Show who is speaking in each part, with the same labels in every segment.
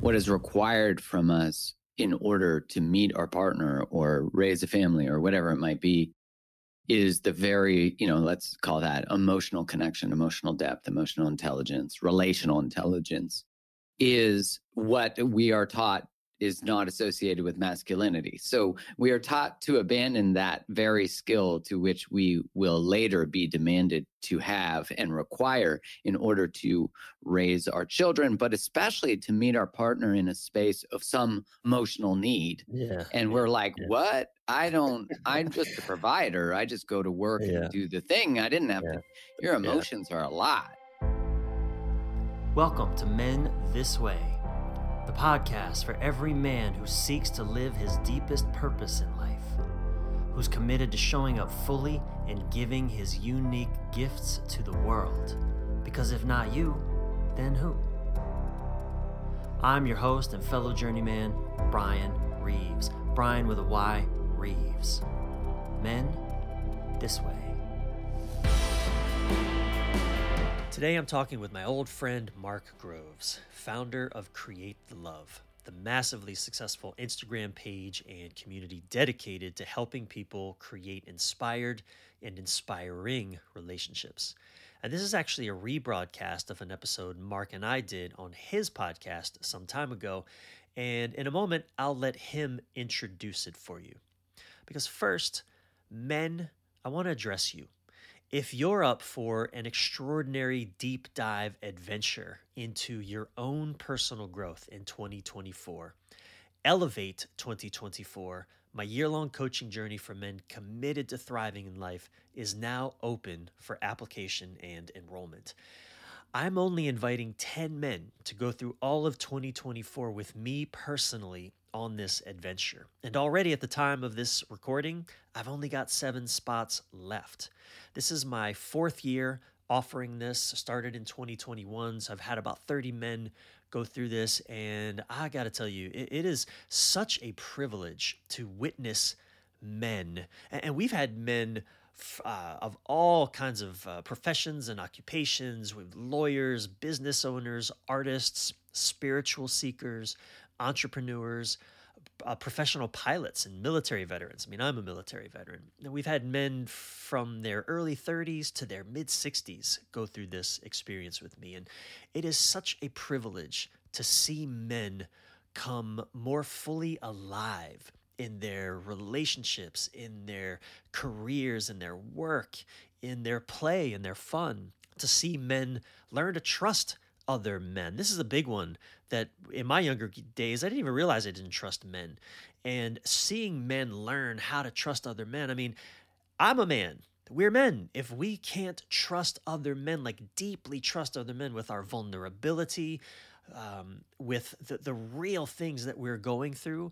Speaker 1: what is required from us in order to meet our partner or raise a family or whatever it might be is the very, you know, let's call that emotional connection, emotional depth, emotional intelligence, relational intelligence is what we are taught is not associated with masculinity. So we are taught to abandon that very skill to which we will later be demanded to have and require in order to raise our children, but especially to meet our partner in a space of some emotional need.
Speaker 2: Yeah.
Speaker 1: And we're like, yeah. what? I don't, I'm just a provider. I just go to work yeah. and do the thing. I didn't have yeah. to. Your emotions are a lot.
Speaker 3: Welcome to Men This Way the podcast for every man who seeks to live his deepest purpose in life, who's committed to showing up fully and giving his unique gifts to the world. Because if not you, then who? I'm your host and fellow journeyman, Bryan Reeves. Bryan with a Y, Reeves. Men, this way. Today I'm talking with my old friend Mark Groves, founder of Create the Love, the massively successful Instagram page and community dedicated to helping people create inspired and inspiring relationships. And this is actually a rebroadcast of an episode Mark and I did on his podcast some time ago. And in a moment, I'll let him introduce it for you. Because first, men, I want to address you. If you're up for an extraordinary deep dive adventure into your own personal growth in 2024, Elevate 2024, my year long coaching journey for men committed to thriving in life, is now open for application and enrollment. I'm only inviting 10 men to go through all of 2024 with me personally on this adventure. And already at the time of this recording, I've only got seven spots left. This is my fourth year offering this, started in 2021. So I've had about 30 men go through this. And I got to tell you, it, it is such a privilege to witness men. And we've had men. Uh, of all kinds of uh, professions and occupations, with lawyers, business owners, artists, spiritual seekers, entrepreneurs, uh, professional pilots and military veterans. I mean, I'm a military veteran. We've had men from their early 30s to their mid 60s go through this experience with me. And it is such a privilege to see men come more fully alive in their relationships, in their careers, in their work, in their play, in their fun. To see men learn to trust other men. This is a big one that in my younger days, I didn't even realize I didn't trust men. And seeing men learn how to trust other men, I mean, I'm a man. We're men. If we can't trust other men, like deeply trust other men with our vulnerability, um, with the, the real things that we're going through,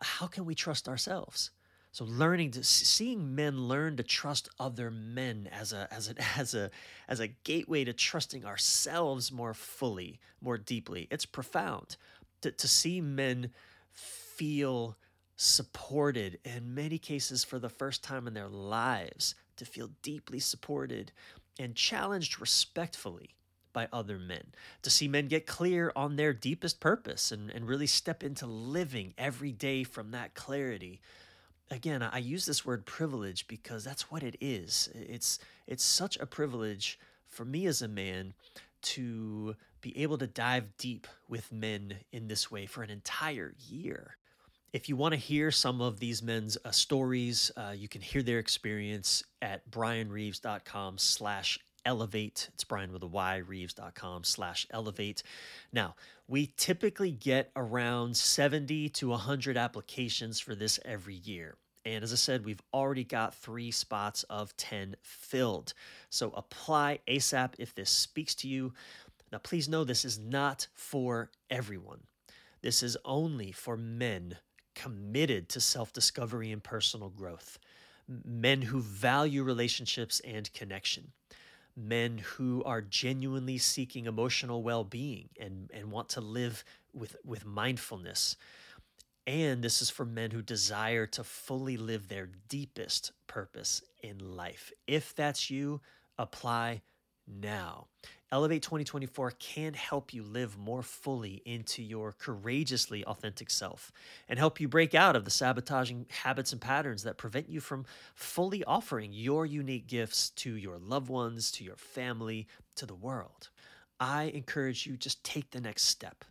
Speaker 3: how can we trust ourselves? So learning to seeing men learn to trust other men as a as a as a as a gateway to trusting ourselves more fully, more deeply. It's profound to, to see men feel supported in many cases for the first time in their lives, to feel deeply supported and challenged respectfully by other men, to see men get clear on their deepest purpose and, and really step into living every day from that clarity again, I use this word privilege because that's what it is. It's it's such a privilege for me as a man to be able to dive deep with men in this way for an entire year. If you want to hear some of these men's uh, stories, uh, you can hear their experience at bryanreeves.com slash elevate. It's Bryan with a Y, reeves.com slash elevate. Now, we typically get around 70 to 100 applications for this every year. And as I said, we've already got three spots of 10 filled. So apply ASAP if this speaks to you. Now, please know this is not for everyone. This is only for men committed to self discovery and personal growth, men who value relationships and connection, men who are genuinely seeking emotional well being and, and want to live with, with mindfulness. And this is for men who desire to fully live their deepest purpose in life. If that's you, apply now. Elevate 2024 can help you live more fully into your courageously authentic self and help you break out of the sabotaging habits and patterns that prevent you from fully offering your unique gifts to your loved ones, to your family, to the world. I encourage you just take the next step.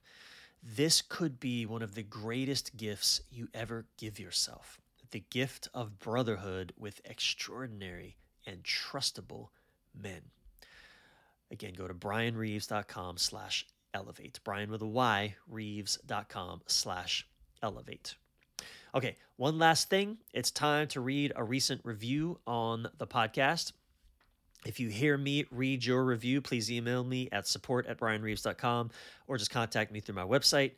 Speaker 3: This could be one of the greatest gifts you ever give yourself the gift of brotherhood with extraordinary and trustable men. Again, go to bryanreeves.com slash elevate. Bryan with a Y, reeves.com slash elevate. Okay, one last thing. It's time to read a recent review on the podcast. If you hear me read your review, please email me at support at bryanreeves.com or just contact me through my website.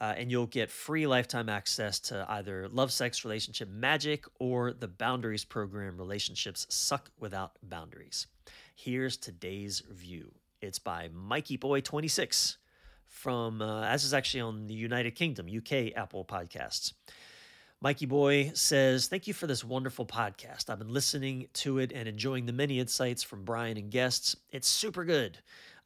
Speaker 3: Uh, and you'll get free lifetime access to either Love, Sex, Relationship Magic or the Boundaries Program Relationships Suck Without Boundaries. Here's today's review. It's by Mikey Boy 26 from, uh, as is actually on the United Kingdom, UK Apple Podcasts. Mikey Boy says, Thank you for this wonderful podcast. I've been listening to it and enjoying the many insights from Bryan and guests. It's super good.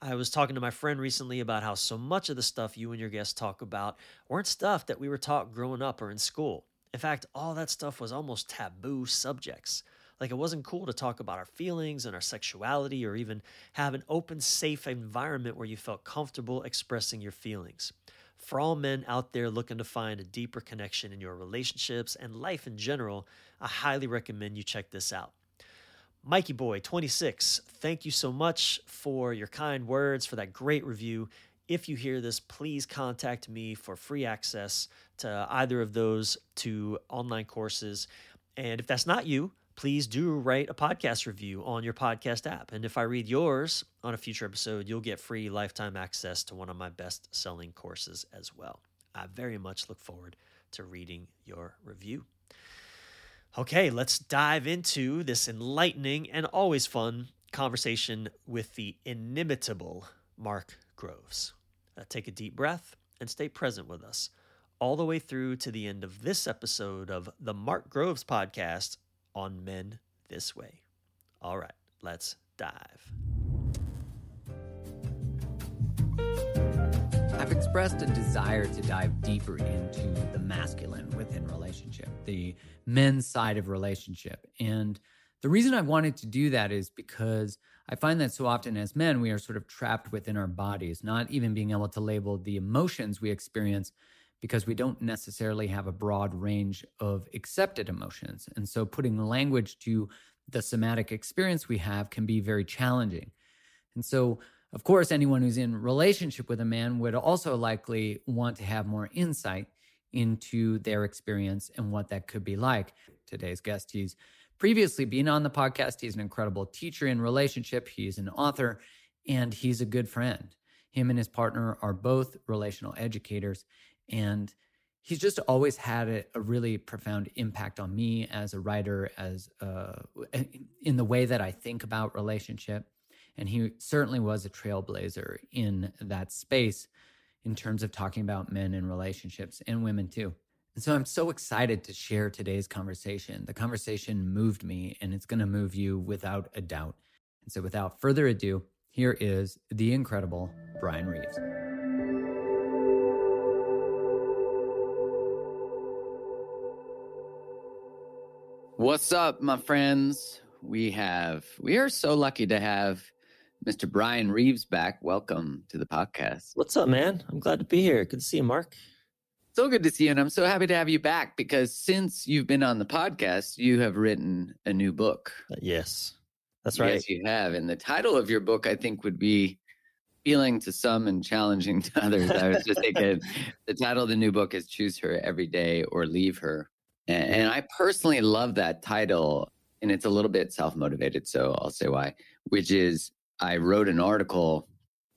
Speaker 3: I was talking to my friend recently about how so much of the stuff you and your guests talk about weren't stuff that we were taught growing up or in school. In fact, all that stuff was almost taboo subjects. Like it wasn't cool to talk about our feelings and our sexuality or even have an open, safe environment where you felt comfortable expressing your feelings. For all men out there looking to find a deeper connection in your relationships and life in general, I highly recommend you check this out. Mikey Boy 26, thank you so much for your kind words, for that great review. If you hear this, please contact me for free access to either of those two online courses. And if that's not you, please do write a podcast review on your podcast app. And if I read yours on a future episode, you'll get free lifetime access to one of my best selling courses as well. I very much look forward to reading your review. Okay, let's dive into this enlightening and always fun conversation with the inimitable Mark Groves. Uh, take a deep breath and stay present with us all the way through to the end of this episode of the Mark Groves podcast on men this way. All right, let's dive.
Speaker 1: I've expressed a desire to dive deeper into the masculine within relationship, the men's side of relationship. And the reason I wanted to do that is because I find that so often as men, we are sort of trapped within our bodies, not even being able to label the emotions we experience because we don't necessarily have a broad range of accepted emotions. And so putting language to the somatic experience we have can be very challenging. And so, of course, anyone who's in relationship with a man would also likely want to have more insight into their experience and what that could be like. Today's guest, he's previously been on the podcast. He's an incredible teacher in relationship. He's an author and he's a good friend. Him and his partner are both relational educators. And he's just always had a, a, really profound impact on me as a writer, as uh, in the way that I think about relationship. And he certainly was a trailblazer in that space in terms of talking about men and relationships and women too. And so I'm so excited to share today's conversation. The conversation moved me and it's going to move you without a doubt. And so without further ado, here is the incredible Bryan Reeves. What's up, my friends? We have we are so lucky to have Mr. Bryan Reeves back. Welcome to the podcast.
Speaker 3: What's up, man? I'm glad to be here. Good to see you, Mark.
Speaker 1: So good to see you, and I'm so happy to have you back because since you've been on the podcast, you have written a new book.
Speaker 3: Uh, yes, that's right.
Speaker 1: Yes, you have, and the title of your book, I think, would be "Feeling to Some and Challenging to Others." I was just thinking, the title of the new book is "Choose Her Every Day or Leave Her." And, and I personally love that title, and it's a little bit self motivated. So I'll say why, which is I wrote an article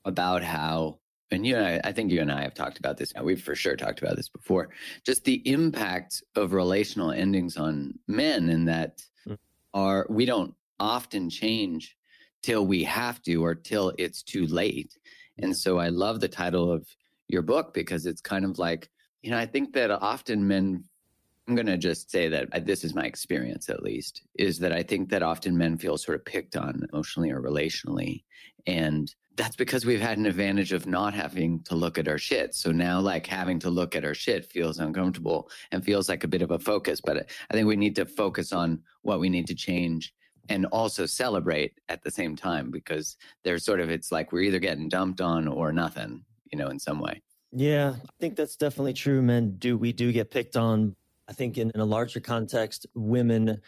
Speaker 1: about how, and you and I, I think you and I have talked about this. Now. We've for sure talked about this before. Just the impact of relational endings on men, and that mm. are we don't often change till we have to or till it's too late. And so I love the title of your book because it's kind of like, you know, I think that often men I'm going to just say that uh, this is my experience, at least, is that I think that often men feel sort of picked on emotionally or relationally. And that's because we've had an advantage of not having to look at our shit. So now, like, having to look at our shit feels uncomfortable and feels like a bit of a focus. But I think we need to focus on what we need to change and also celebrate at the same time because there's sort of, it's like we're either getting dumped on or nothing, you know, in some way.
Speaker 3: Yeah, I think that's definitely true. Men do we do get picked on I think in, in a larger context, women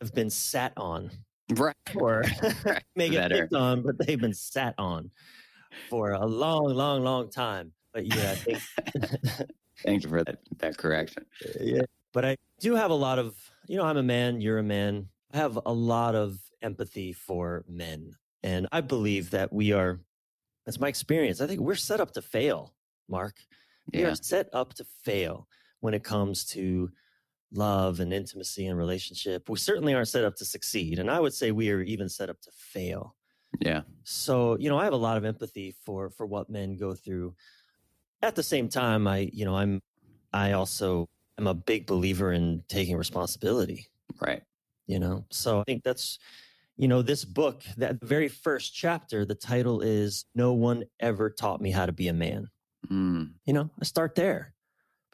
Speaker 3: have been sat on.
Speaker 1: Right.
Speaker 3: Or may get picked on, but they've been sat on for a long, long, long time. But yeah, I think.
Speaker 1: Thank you for that, that correction.
Speaker 3: Yeah. But I do have a lot of, you know, I'm a man, you're a man. I have a lot of empathy for men. And I believe that we are, that's my experience. I think we're set up to fail, Mark. We yeah. are set up to fail when it comes to love and intimacy and relationship. We certainly aren't set up to succeed. And I would say we are even set up to fail.
Speaker 1: Yeah.
Speaker 3: So, you know, I have a lot of empathy for for what men go through. At the same time, I, you know, I'm I also am a big believer in taking responsibility.
Speaker 1: Right.
Speaker 3: You know. So I think that's you know, this book, that very first chapter, the title is No One Ever Taught Me How to Be a Man. Mm. You know, I start there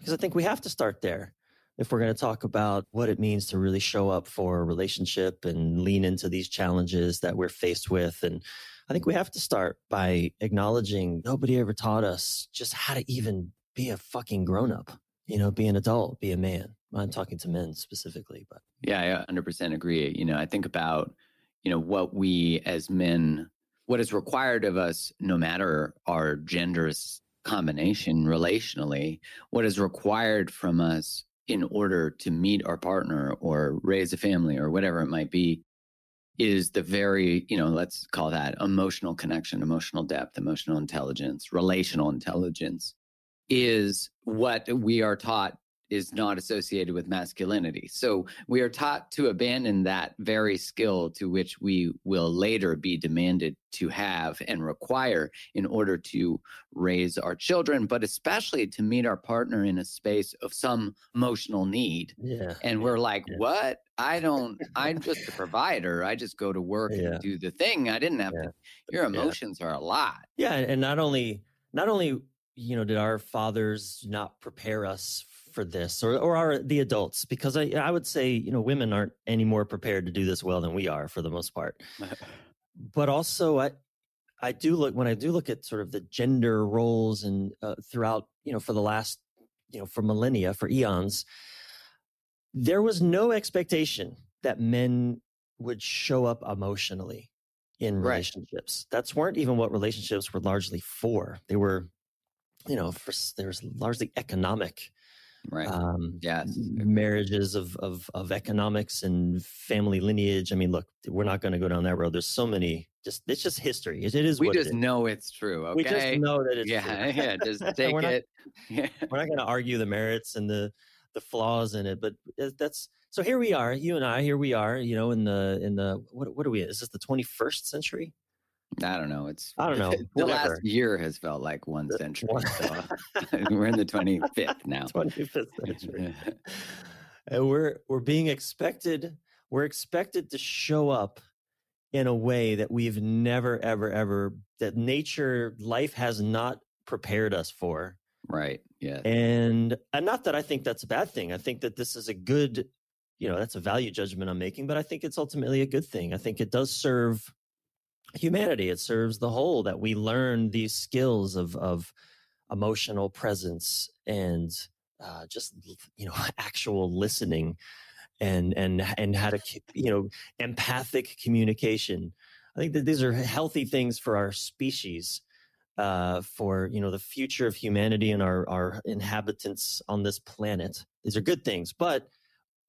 Speaker 3: because I think we have to start there if we're going to talk about what it means to really show up for a relationship and lean into these challenges that we're faced with. And I think we have to start by acknowledging nobody ever taught us just how to even be a fucking grown up, you know, be an adult, be a man. I'm talking to men specifically, but
Speaker 1: yeah, I uh, 100% agree. You know, I think about, you know, what we as men, what is required of us, no matter our genders combination relationally, what is required from us in order to meet our partner or raise a family or whatever it might be is the very, you know, let's call that emotional connection, emotional depth, emotional intelligence, relational intelligence is what we are taught is not associated with masculinity. So we are taught to abandon that very skill to which we will later be demanded to have and require in order to raise our children, but especially to meet our partner in a space of some emotional need.
Speaker 3: Yeah.
Speaker 1: And we're like, yeah. what? I don't, I'm just a provider. I just go to work yeah. and do the thing. I didn't have yeah. to, your emotions are a lot.
Speaker 3: Yeah. And not only, not only, you know, did our fathers not prepare us for this or, or are the adults? Because I, I would say you know women aren't any more prepared to do this well than we are for the most part. But also i i do look when i do look at sort of the gender roles and uh, throughout you know for the last you know for millennia for eons there was no expectation that men would show up emotionally in relationships. Right. that's weren't even what relationships were largely for. They were you know for there's largely economic
Speaker 1: right. um yes
Speaker 3: marriages of, of of economics and family lineage. I mean look we're not going to go down that road. There's so many just it's just history. It, it is
Speaker 1: we just know it's true okay
Speaker 3: we just know that it's
Speaker 1: yeah true. yeah just take
Speaker 3: we're
Speaker 1: it.
Speaker 3: Not, we're not going to argue the merits and the the flaws in it but that's so here we are you and i here we are you know in the in the what what are we is this the 21st century
Speaker 1: I don't know. It's
Speaker 3: I don't know.
Speaker 1: the Whatever. last year has felt like one century. So we're in the 25th now.
Speaker 3: 25th century. and we're we're being expected we're expected to show up in a way that we've never ever ever that nature life has not prepared us for.
Speaker 1: Right. Yeah.
Speaker 3: And and not that I think that's a bad thing. I think that this is a good you know, that's a value judgment I'm making, but I think it's ultimately a good thing. I think it does serve humanity. It serves the whole that we learn these skills of of emotional presence and uh, just you know actual listening and and and how to you know empathic communication. I think that these are healthy things for our species, uh, for you know the future of humanity and our our inhabitants on this planet. These are good things, but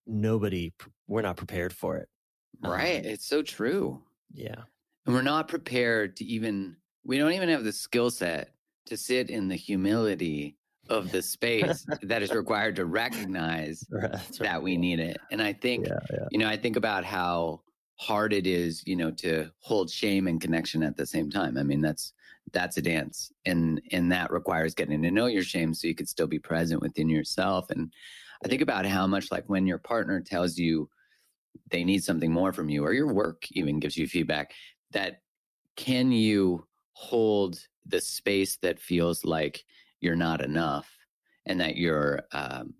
Speaker 3: nobody we're not prepared for it.
Speaker 1: Right. Um, it's so true.
Speaker 3: Yeah
Speaker 1: and we're not prepared to even we don't even have the skill set to sit in the humility of the space that is required to recognize right, that we need it. And i think yeah, yeah. you know i think about how hard it is you know to hold shame and connection at the same time. I mean that's that's a dance and and that requires getting to know your shame so you can still be present within yourself. And I think about how much like when your partner tells you they need something more from you, or your work even gives you feedback, that can you hold the space that feels like you're not enough and that you're um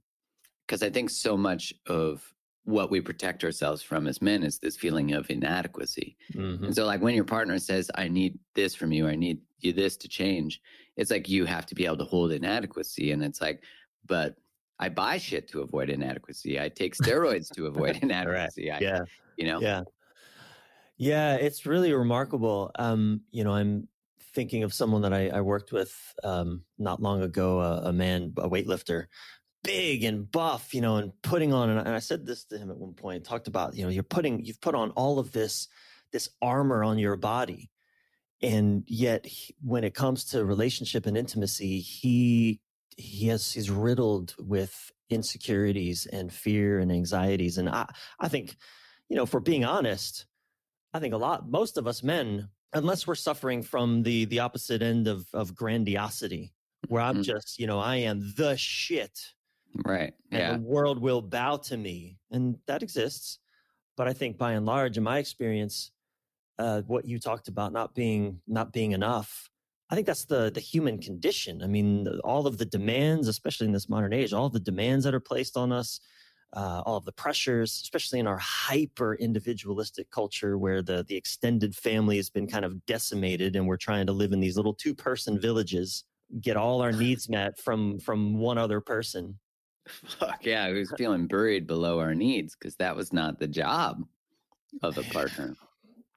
Speaker 1: because I think so much of what we protect ourselves from as men is this feeling of inadequacy.
Speaker 3: Mhm.
Speaker 1: And so, like, when your partner says, I need this from you, I need you this to change, it's like you have to be able to hold inadequacy. And it's like, but I buy shit to avoid inadequacy. I take steroids to avoid inadequacy. I,
Speaker 3: Yeah.
Speaker 1: You know?
Speaker 3: Yeah. Yeah, it's really remarkable. Um, you know, I'm thinking of someone that I, I worked with um, not long ago, a, a man, a weightlifter, big and buff, you know, and putting on, and I, said this to him at one point, talked about, you know, you're putting, you've put on all of this, this armor on your body. And yet he- when it comes to relationship and intimacy, he, he has, he's riddled with insecurities and fear and anxieties. And I, I think, you know, for being honest, I think a lot, most of us men, unless we're suffering from the the opposite end of of grandiosity, where I'm
Speaker 1: Mhm.
Speaker 3: just, you know, I am the shit,
Speaker 1: Right.
Speaker 3: and
Speaker 1: Yeah.
Speaker 3: the world will bow to me, and that exists. But I think by and large, in my experience, uh, what you talked about not being not being enough, I think that's the the human condition. I mean, the- all of the demands, especially in this modern age, all the demands that are placed on us, uh, all of the pressures, especially in our hyper individualistic culture where the the extended family has been kind of decimated, and we're trying to live in these little two person villages, get all our needs met from from one other person.
Speaker 1: Fuck yeah. I was feeling buried below our needs because that was not the job of a partner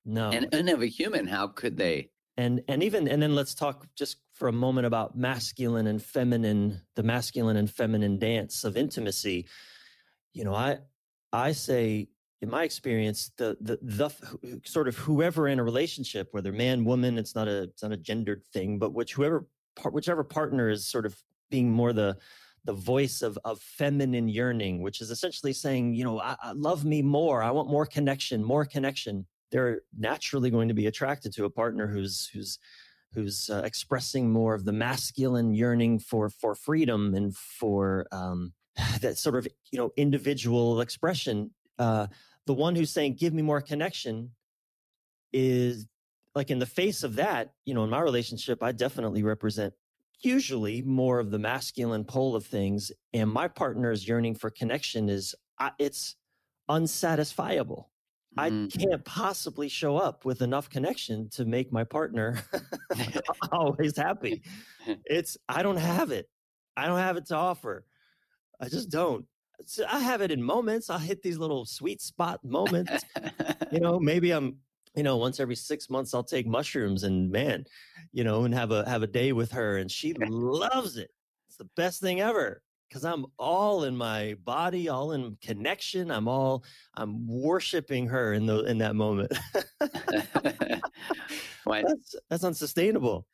Speaker 3: No,
Speaker 1: and, and of a human. How could they?
Speaker 3: and and even and then let's talk just for a moment about masculine and feminine the masculine and feminine dance of intimacy you know i i say in my experience the the the sort of whoever in a relationship whether man woman it's not a it's not a gendered thing but which whoever whichever partner is sort of being more the the voice of of feminine yearning which is essentially saying you know I, I love me more. I want more connection more connection. They're naturally going to be attracted to a partner who's who's who's uh, expressing more of the masculine yearning for for freedom and for um, that sort of you know individual expression. Uh, the one who's saying "Give me more connection" is like in the face of that. You know, in my relationship, I definitely represent usually more of the masculine pole of things, and my partner's yearning for connection is uh, it's unsatisfiable. I
Speaker 1: Mm.
Speaker 3: can't possibly show up with enough connection to make my partner always happy. It's I don't have it. I don't have it to offer. I just don't. So I have it in moments. I'll hit these little sweet spot moments. you know, maybe I'm, you know, once every six months I'll take mushrooms and man, you know, and have a have a day with her and she loves it. It's the best thing ever. Cause I'm all in my body, all in connection. I'm all I'm worshiping her in the in that moment.
Speaker 1: Why,
Speaker 3: that's that's unsustainable.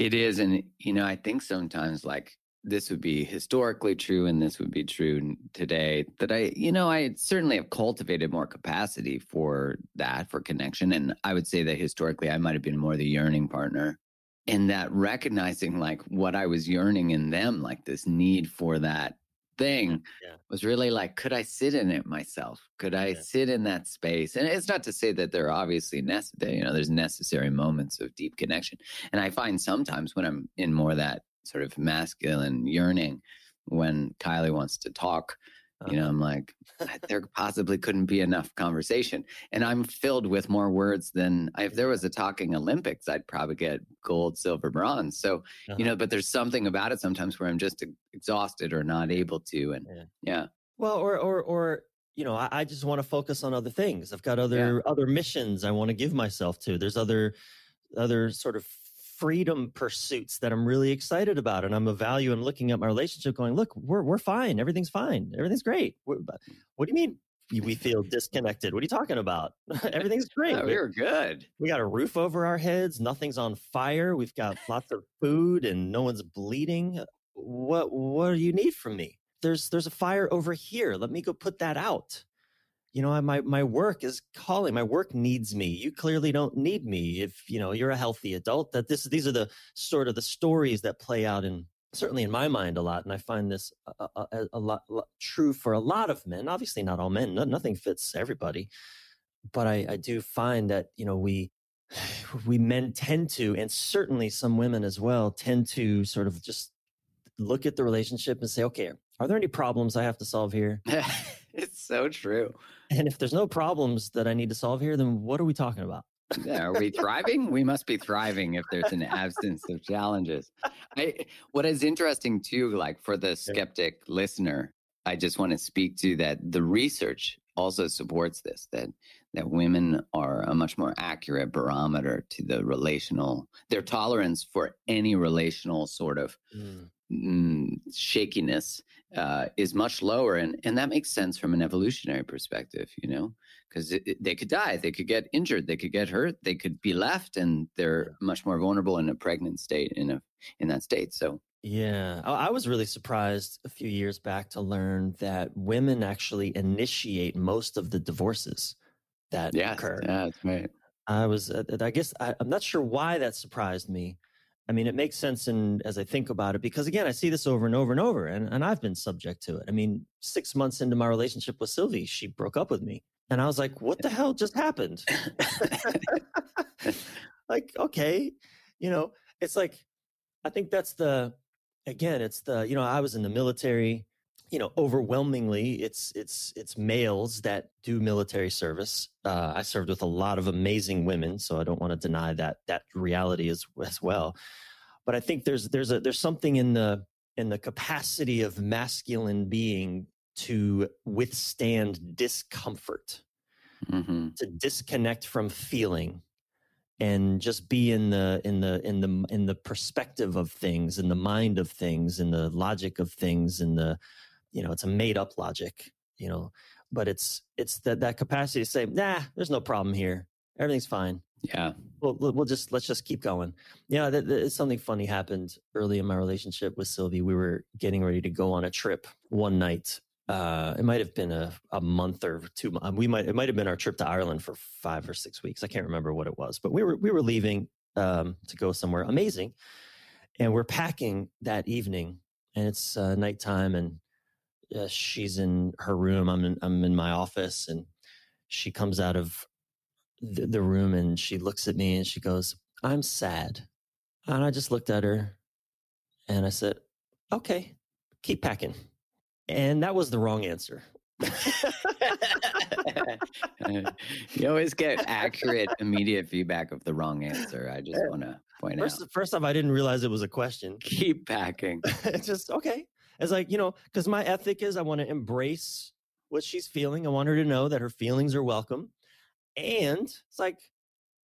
Speaker 1: It is. And, you know, I think sometimes like this would be historically true and this would be true today that I, you know, I certainly have cultivated more capacity for that, for connection. And I would say that historically I might have been more the yearning partner. And that recognizing like what I was yearning in them, like this need for that thing
Speaker 3: Yeah.
Speaker 1: was really like, could I sit in it myself? Could I
Speaker 3: Yeah.
Speaker 1: sit in that space? And it's not to say that there are obviously necessary, you know, there's necessary moments of deep connection. And I find sometimes when I'm in more that sort of masculine yearning, when Kylie wants to talk, you know, I'm like, there possibly couldn't be enough conversation. And I'm filled with more words than if there was a talking Olympics, I'd probably get gold, silver, bronze. So, you
Speaker 3: Uh-huh.
Speaker 1: know, but there's something about it sometimes where I'm just exhausted or not able to. And
Speaker 3: Yeah.
Speaker 1: yeah,
Speaker 3: Well, or or or you know, I, I just want to focus on other things. I've got other other missions I want to give myself to. There's other other sort of freedom pursuits that I'm really excited about, and I'm a value. I'm looking at my relationship, going, look, we're we're fine. Everything's fine. Everything's great. We're- what do you mean? we- feel disconnected. What are you talking about? Everything's great. Oh,
Speaker 1: yeah, we're good.
Speaker 3: we got a roof over our heads nothing's on fire we've got lots of food and no one's bleeding uh, what what do you need from me there's there's a fire over here let me go put that out you know my my work is calling my work needs me. You clearly don't need me if you know you're a healthy adult that this these are the sort of the stories that play out in certainly in my mind a lot and i find this a, a, a lot, true for a lot of men obviously not all men no, nothing fits everybody but I, I do find that you know we we men tend to and certainly some women as well tend to sort of just look at the relationship and say okay are there any problems i have to solve here?
Speaker 1: It's so true
Speaker 3: and if there's no problems that i need to solve here then what are we talking about
Speaker 1: yeah, are we thriving? we must be thriving if there's an absence of challenges. I, what is interesting too, like for the skeptic listener, I just want to speak to that the research also supports this that that women are a much more accurate barometer to the relational their tolerance for any relational sort of mm. Mm, shakiness uh, is much lower and and that makes sense from an evolutionary perspective you know because they could die, they could get injured, they could get hurt, they could be left, and they're much more vulnerable in a pregnant state in a in that state. So
Speaker 3: yeah, I was really surprised a few years back to learn that women actually initiate most of the divorces that
Speaker 1: yes,
Speaker 3: occur.
Speaker 1: Yeah, that's right.
Speaker 3: I was, uh, I guess, I, I'm not sure why that surprised me. I mean, it makes sense And as I think about it because again, I see this over and over and over, and, and I've been subject to it. I mean, six months into my relationship with Sylvie, she broke up with me. And I was like, what the hell just happened? like, okay, you know, it's like, I think that's the, again, it's the, you know, I was in the military, you know, overwhelmingly it's, it's, it's males that do military service. Uh, I served with a lot of amazing women, so I don't want to deny that, that reality as, as well. But I think there's, there's a, there's something in the, in the capacity of masculine being to withstand discomfort, mm-hmm. to disconnect from feeling and just be in the in the in the in the perspective of things in the mind of things in the logic of things in the you know it's a made up logic you know but it's it's that that capacity to say nah there's no problem here. Everything's fine.
Speaker 1: Yeah.
Speaker 3: We'll, we'll just let's just keep going. Yeah that, that, something funny happened early in my relationship with sylvie. We were getting ready to go on a trip one night. Uh, it might have been a, a month or two. We might it might have been our trip to Ireland for five or six weeks. I can't remember what it was, but we were we were leaving um, to go somewhere amazing, and we're packing that evening, and it's uh, nighttime, and uh, she's in her room. I'm in I'm in my office, and she comes out of the, the room, and she looks at me, and she goes, "I'm sad," and I just looked at her, and I said, "Okay, keep packing." And that was the wrong answer.
Speaker 1: you always get accurate, immediate feedback of the wrong answer. I just want to point
Speaker 3: first,
Speaker 1: out.
Speaker 3: First off, I didn't realize it was a question.
Speaker 1: Keep packing.
Speaker 3: it's just okay. It's like, you know, because my ethic is I want to embrace what she's feeling. I want her to know that her feelings are welcome. And it's like,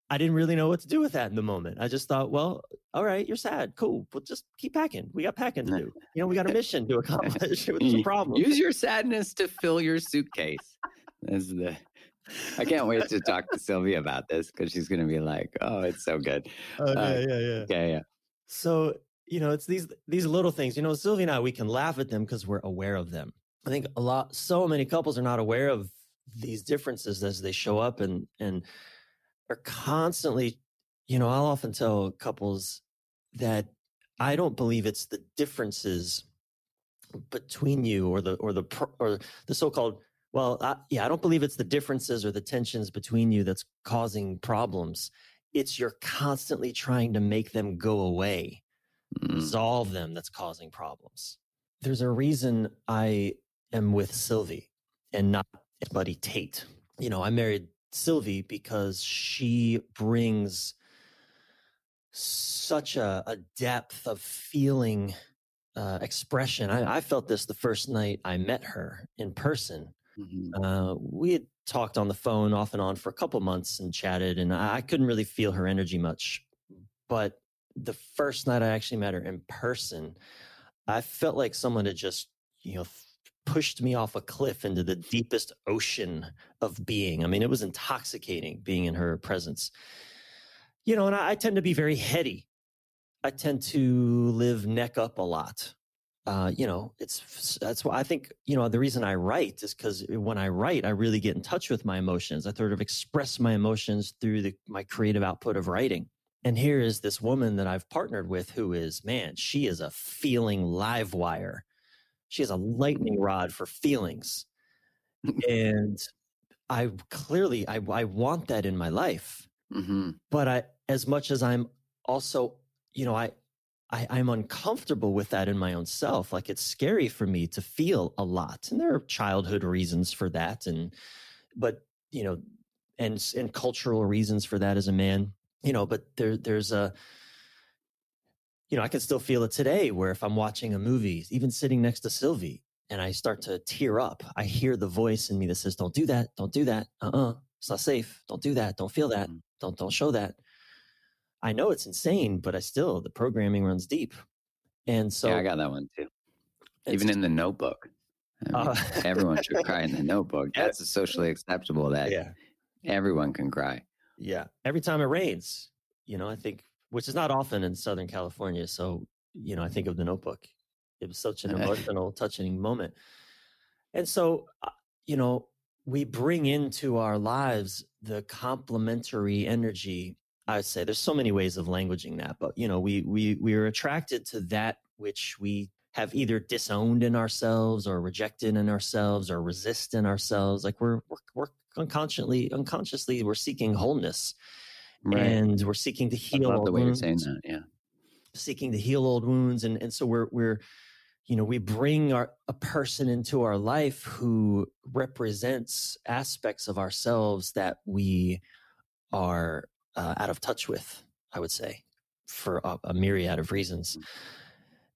Speaker 3: I didn't really know what to do with that in the moment. I just thought, well, all right, you're sad. Cool. But just keep packing. We got packing to do. You know, we got a mission to accomplish. There's a problem.
Speaker 1: Use your sadness to fill your suitcase. That's the I can't wait to talk to Sylvia about this because she's going to be like, "Oh, it's so good."
Speaker 3: Oh uh, yeah, yeah,
Speaker 1: yeah, yeah.
Speaker 3: So you know, it's these these little things. You know, Sylvia and I, we can laugh at them because we're aware of them. I think a lot, so many couples are not aware of these differences as they show up, and and are constantly, you know, I'll often tell couples that I don't believe it's the differences between you or the or the or the so-called well I, yeah i don't believe it's the differences or the tensions between you that's causing problems it's you're constantly trying to make them go away mm. resolve them that's causing problems there's a reason i am with sylvie and not buddy tate you know i married Sylvie because she brings such a, a depth of feeling uh, expression. I, I, felt this the first night I met her in person. Mm-hmm. Uh, we had talked on the phone off and on for a couple months and chatted, and I, I couldn't really feel her energy much. But the first night I actually met her in person, I felt like someone had just, you know, pushed me off a cliff into the deepest ocean of being. I mean, it was intoxicating being in her presence. You know, and I, I tend to be very heady. I tend to live neck up a lot. Uh, you know, it's that's why I think you know the reason I write is because when I write, I really get in touch with my emotions. I sort of express my emotions through the, my creative output of writing. And here is this woman that I've partnered with who is, man, she is a feeling live wire. She has a lightning rod for feelings. and I clearly I, I want that in my life.
Speaker 1: Mm-hmm.
Speaker 3: But I as much as I'm also, you know, I, I I'm uncomfortable with that in my own self. Like it's scary for me to feel a lot. And there are childhood reasons for that. And but you know, and and cultural reasons for that as a man you know but there there's a you know i can still feel it today where if i'm watching a movie even sitting next to sylvie and i start to tear up i hear the voice in me that says don't do that don't do that uh-uh it's not safe don't do that don't feel that
Speaker 1: Mm-hmm.
Speaker 3: don't don't show that i know it's insane but i still the programming runs deep and so
Speaker 1: yeah, I got that one too. Even in the notebook. I mean,
Speaker 3: uh,
Speaker 1: everyone should cry in the notebook. That's socially acceptable that
Speaker 3: yeah
Speaker 1: everyone can cry.
Speaker 3: Yeah. Every time it rains, you know, I think, which is not often in Southern California. So, you know, I think of the notebook. It was such an emotional, touching moment. And so, uh, you know, we bring into our lives the complementary energy. I say there's so many ways of languaging that, but you know, we we we are attracted to that which we have either disowned in ourselves or rejected in ourselves or resist in ourselves. Like we're we're, we're unconsciously unconsciously we're seeking wholeness
Speaker 1: Right.
Speaker 3: and we're seeking to
Speaker 1: I
Speaker 3: heal
Speaker 1: love
Speaker 3: old
Speaker 1: the way you're
Speaker 3: wounds,
Speaker 1: saying that. Yeah.
Speaker 3: seeking to heal old wounds and and so we're we're you know we bring our a person into our life who represents aspects of ourselves that we are uh, out of touch with i would say for a, a myriad of reasons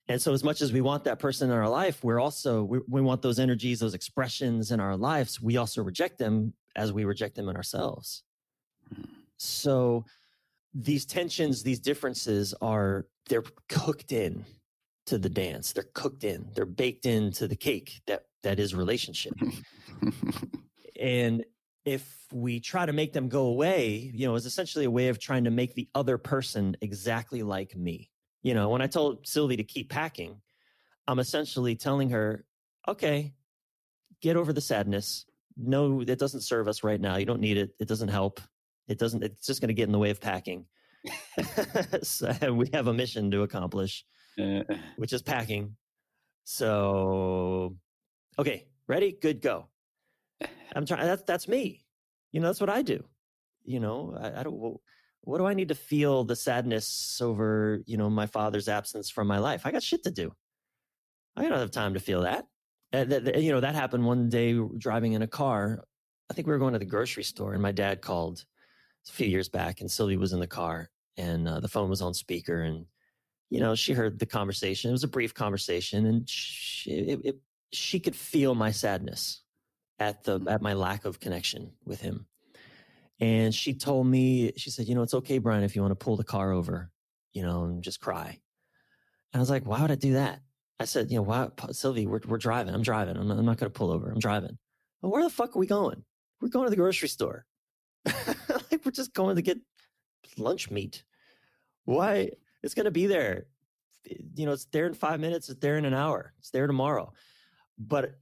Speaker 3: and so as much as we want that person in our life we're also we, we want those energies those expressions in our lives we also reject them as we reject them in ourselves. Mm-hmm. So these tensions these differences are they're cooked in to the dance. They're cooked in. They're baked into the cake that that is relationship. And if we try to make them go away you know it's essentially a way of trying to make the other person exactly like me. You know when i told sylvie to keep packing i'm essentially telling her okay get over the sadness no it doesn't serve us right now you don't need it it doesn't help it doesn't it's just going to get in the way of packing. So we have a mission to accomplish
Speaker 1: Uh,
Speaker 3: which is packing. So okay ready? Good go. I'm trying that's that's me. You know that's what i do. You know i, I don't what do i need to feel the sadness over you know my father's absence from my life? I got shit to do. I don't have time to feel that that, that- you know that happened one day driving in a car. I think we were going to the grocery store and my dad called a few years back and Sylvia was in the car and uh, the phone was on speaker and you know she heard the conversation. It was a brief conversation and she, it, it, she could feel my sadness at the at my lack of connection with him. And she told me she said you know it's okay bryan if you want to pull the car over you know and just cry. And i was like why would i do that i said you know why sylvie we're, we're driving. I'm driving. I'm not, I'm not going to pull over. I'm driving. Well, where the fuck are we going? We're going to the grocery store. Like we're just going to get lunch meat. Why it's going to be there. You know it's there in five minutes it's there in an hour it's there tomorrow. But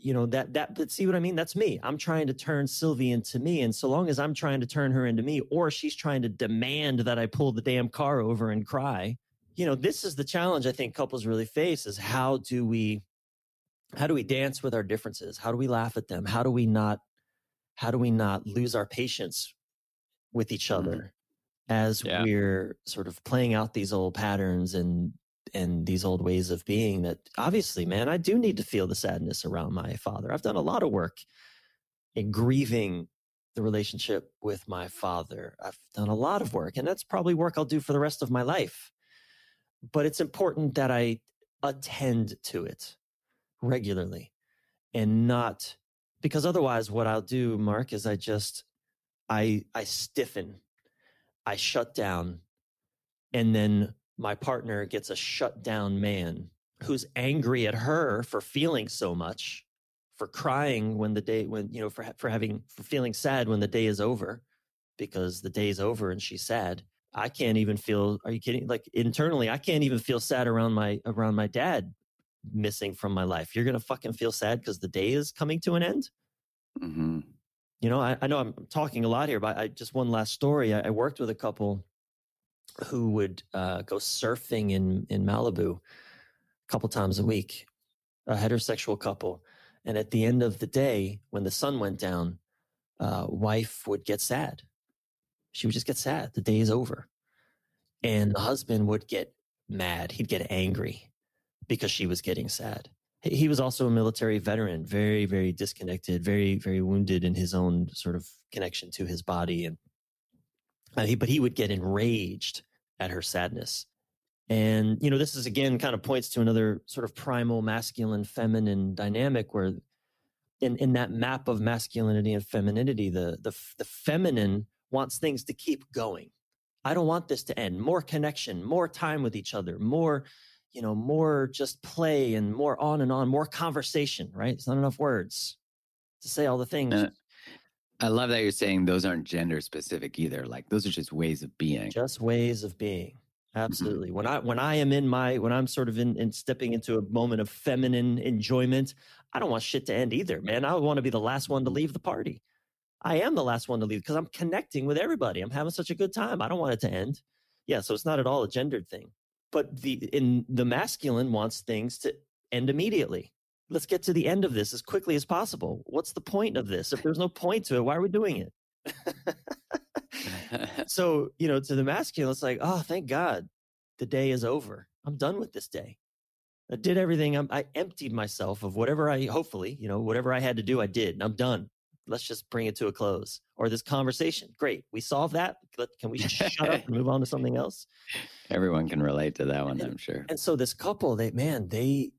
Speaker 3: you know that that but see what i mean? That's me. I'm trying to turn sylvie into me and so long as i'm trying to turn her into me or she's trying to demand that i pull the damn car over and cry you know this is the challenge i think couples really face is how do we how do we dance with our differences? How do we laugh at them? How do we not how do we not lose our patience with each
Speaker 1: Mhm.
Speaker 3: other as
Speaker 1: Yeah.
Speaker 3: we're sort of playing out these old patterns and and these old ways of being that obviously man i do need to feel the sadness around my father. I've done a lot of work in grieving the relationship with my father. I've done a lot of work and that's probably work i'll do for the rest of my life but it's important that i attend to it regularly and not because otherwise what i'll do mark is i just i i stiffen i shut down and then my partner gets a shut down man who's angry at her for feeling so much for crying when the day when you know for for having for feeling sad when the day is over because the day is over and she's sad i can't even feel are you kidding? Like internally i can't even feel sad around my around my dad missing from my life. You're gonna fucking feel sad because the day is coming to an end?
Speaker 1: Hmm
Speaker 3: you know I, I know i'm talking a lot here but i just one last story. I, I worked with a couple who would uh, go surfing in in Malibu a couple times a week, a heterosexual couple, and at the end of the day, when the sun went down, uh, wife would get sad. She would just get sad. The day is over, and the husband would get mad. He'd get angry because she was getting sad. He was also a military veteran, very, very disconnected, very, very wounded in his own sort of connection to his body. And he, but he would get enraged at her sadness. And, you know, this is again kind of points to another sort of primal masculine feminine dynamic where in, in that map of masculinity and femininity, the, the, the feminine wants things to keep going. I don't want this to end. More connection, more time with each other, more, you know, more just play and more on and on, more conversation, right? It's not enough words to say all the things. Uh,
Speaker 1: I love that you're saying those aren't gender specific either. Like those are just ways of being.
Speaker 3: Just ways of being. Mm-hmm. Absolutely. Mm-hmm. When I when I am in my when I'm sort of in, in stepping into a moment of feminine enjoyment, I don't want shit to end either, man. I want to be the last one to leave the party. I am the last one to leave because I'm connecting with everybody. I'm having such a good time. I don't want it to end. Yeah, so it's not at all a gendered thing. But the in the masculine wants things to end immediately. Let's get to the end of this as quickly as possible. What's the point of this? If there's no point to it, why are we doing it? so, you know, to the masculine, it's like, oh, thank God the day is over. I'm done with this day. I did everything. I'm, I emptied myself of whatever I, hopefully, you know, whatever I had to do, I did. And I'm done let's just bring it to a close. Or this conversation, great, we solve that. Can we shut up and move on to something else?
Speaker 1: Everyone can relate to that one,
Speaker 3: and,
Speaker 1: I'm sure.
Speaker 3: And so this couple, they man, they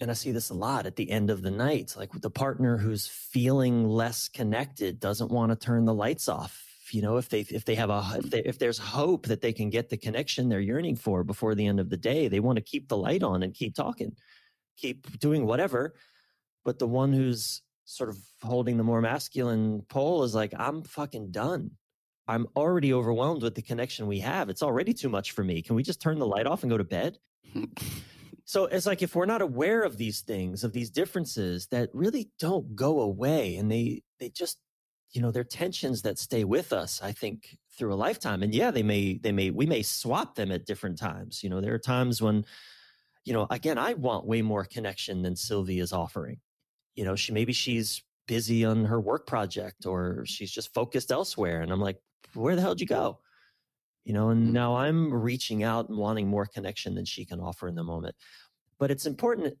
Speaker 3: and I see this a lot at the end of the night, like the partner who's feeling less connected doesn't want to turn the lights off. You know, if they if they have a if, they, if there's hope that they can get the connection they're yearning for before the end of the day, they want to keep the light on and keep talking, keep doing whatever. But the one who's sort of holding the more masculine pole is like, I'm fucking done. I'm already overwhelmed with the connection we have. It's already too much for me. Can we just turn the light off and go to bed? so it's like if we're not aware of these things, of these differences that really don't go away and they they just you know, they're tensions that stay with us, I think, through a lifetime. And yeah, they may they may we may swap them at different times. You know, there are times when you know, again, I want way more connection than Sylvie is offering you know, she maybe she's busy on her work project or she's just focused elsewhere. And I'm like, where the hell did you go? You know, and mm-hmm. now I'm reaching out and wanting more connection than she can offer in the moment. But it's important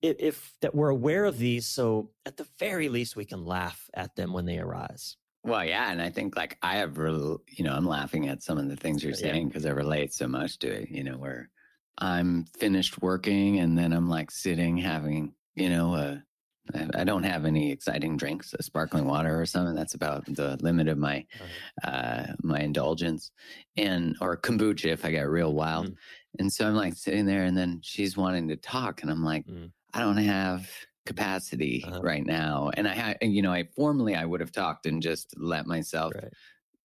Speaker 3: if, if that we're aware of these, so at the very least we can laugh at them when they arise.
Speaker 1: Well, yeah, and I think like I have, real, you know, I'm laughing at some of the things you're saying because yeah. I relate so much to it. You know, where I'm finished working and then I'm like sitting having, you know, a I don't have any exciting drinks, a sparkling water or something. That's about the limit of my uh, my indulgence, and or kombucha if I get real wild. Mm. And so I'm like sitting there, and then she's wanting to talk, and I'm like, mm. I don't have capacity uh-huh. right now. And I, you know, I formally I would have talked and just let myself right.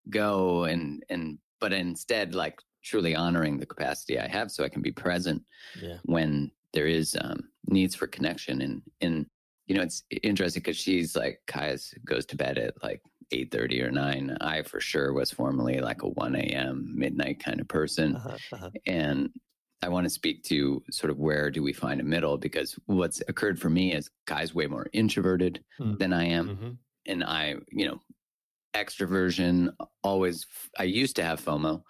Speaker 1: go, and and but instead, like truly honoring the capacity I have, so I can be present yeah. when there is um, needs for connection and and you know, it's interesting because she's like Kai's goes to bed at like eight thirty or nine. I for sure was formerly like a one a.m. midnight kind of person, uh-huh, uh-huh. and I want to speak to sort of where do we find a middle because what's occurred for me is Kai's way more introverted mm-hmm. than I am, mm-hmm. and I, you know, extroversion always. I used to have FOMO.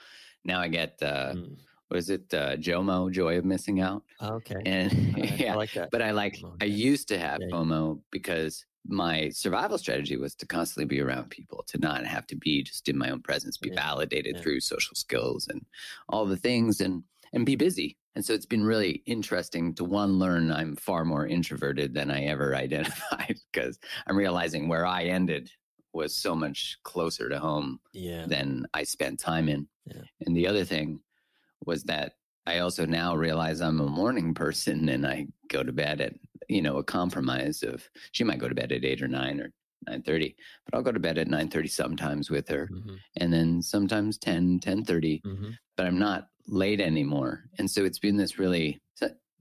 Speaker 1: Now I get uh, mm was it uh, JOMO, Joy of Missing Out?
Speaker 3: okay.
Speaker 1: And right. yeah, I like that. But I like, I used to have yeah, FOMO because my survival strategy was to constantly be around people, to not have to be just in my own presence, be yeah. validated yeah. through social skills and all the things and, and be busy. And so it's been really interesting to one learn I'm far more introverted than I ever identified because I'm realizing where I ended was so much closer to home yeah. than I spent time in. Yeah. And the other thing was that I also now realize I'm a morning person and I go to bed at, you know, a compromise of she might go to bed at eight or nine or nine thirty, but I'll go to bed at nine thirty sometimes with her. Mm-hmm. And then sometimes 10, 10 30, mm-hmm. but I'm not late anymore. And so it's been this really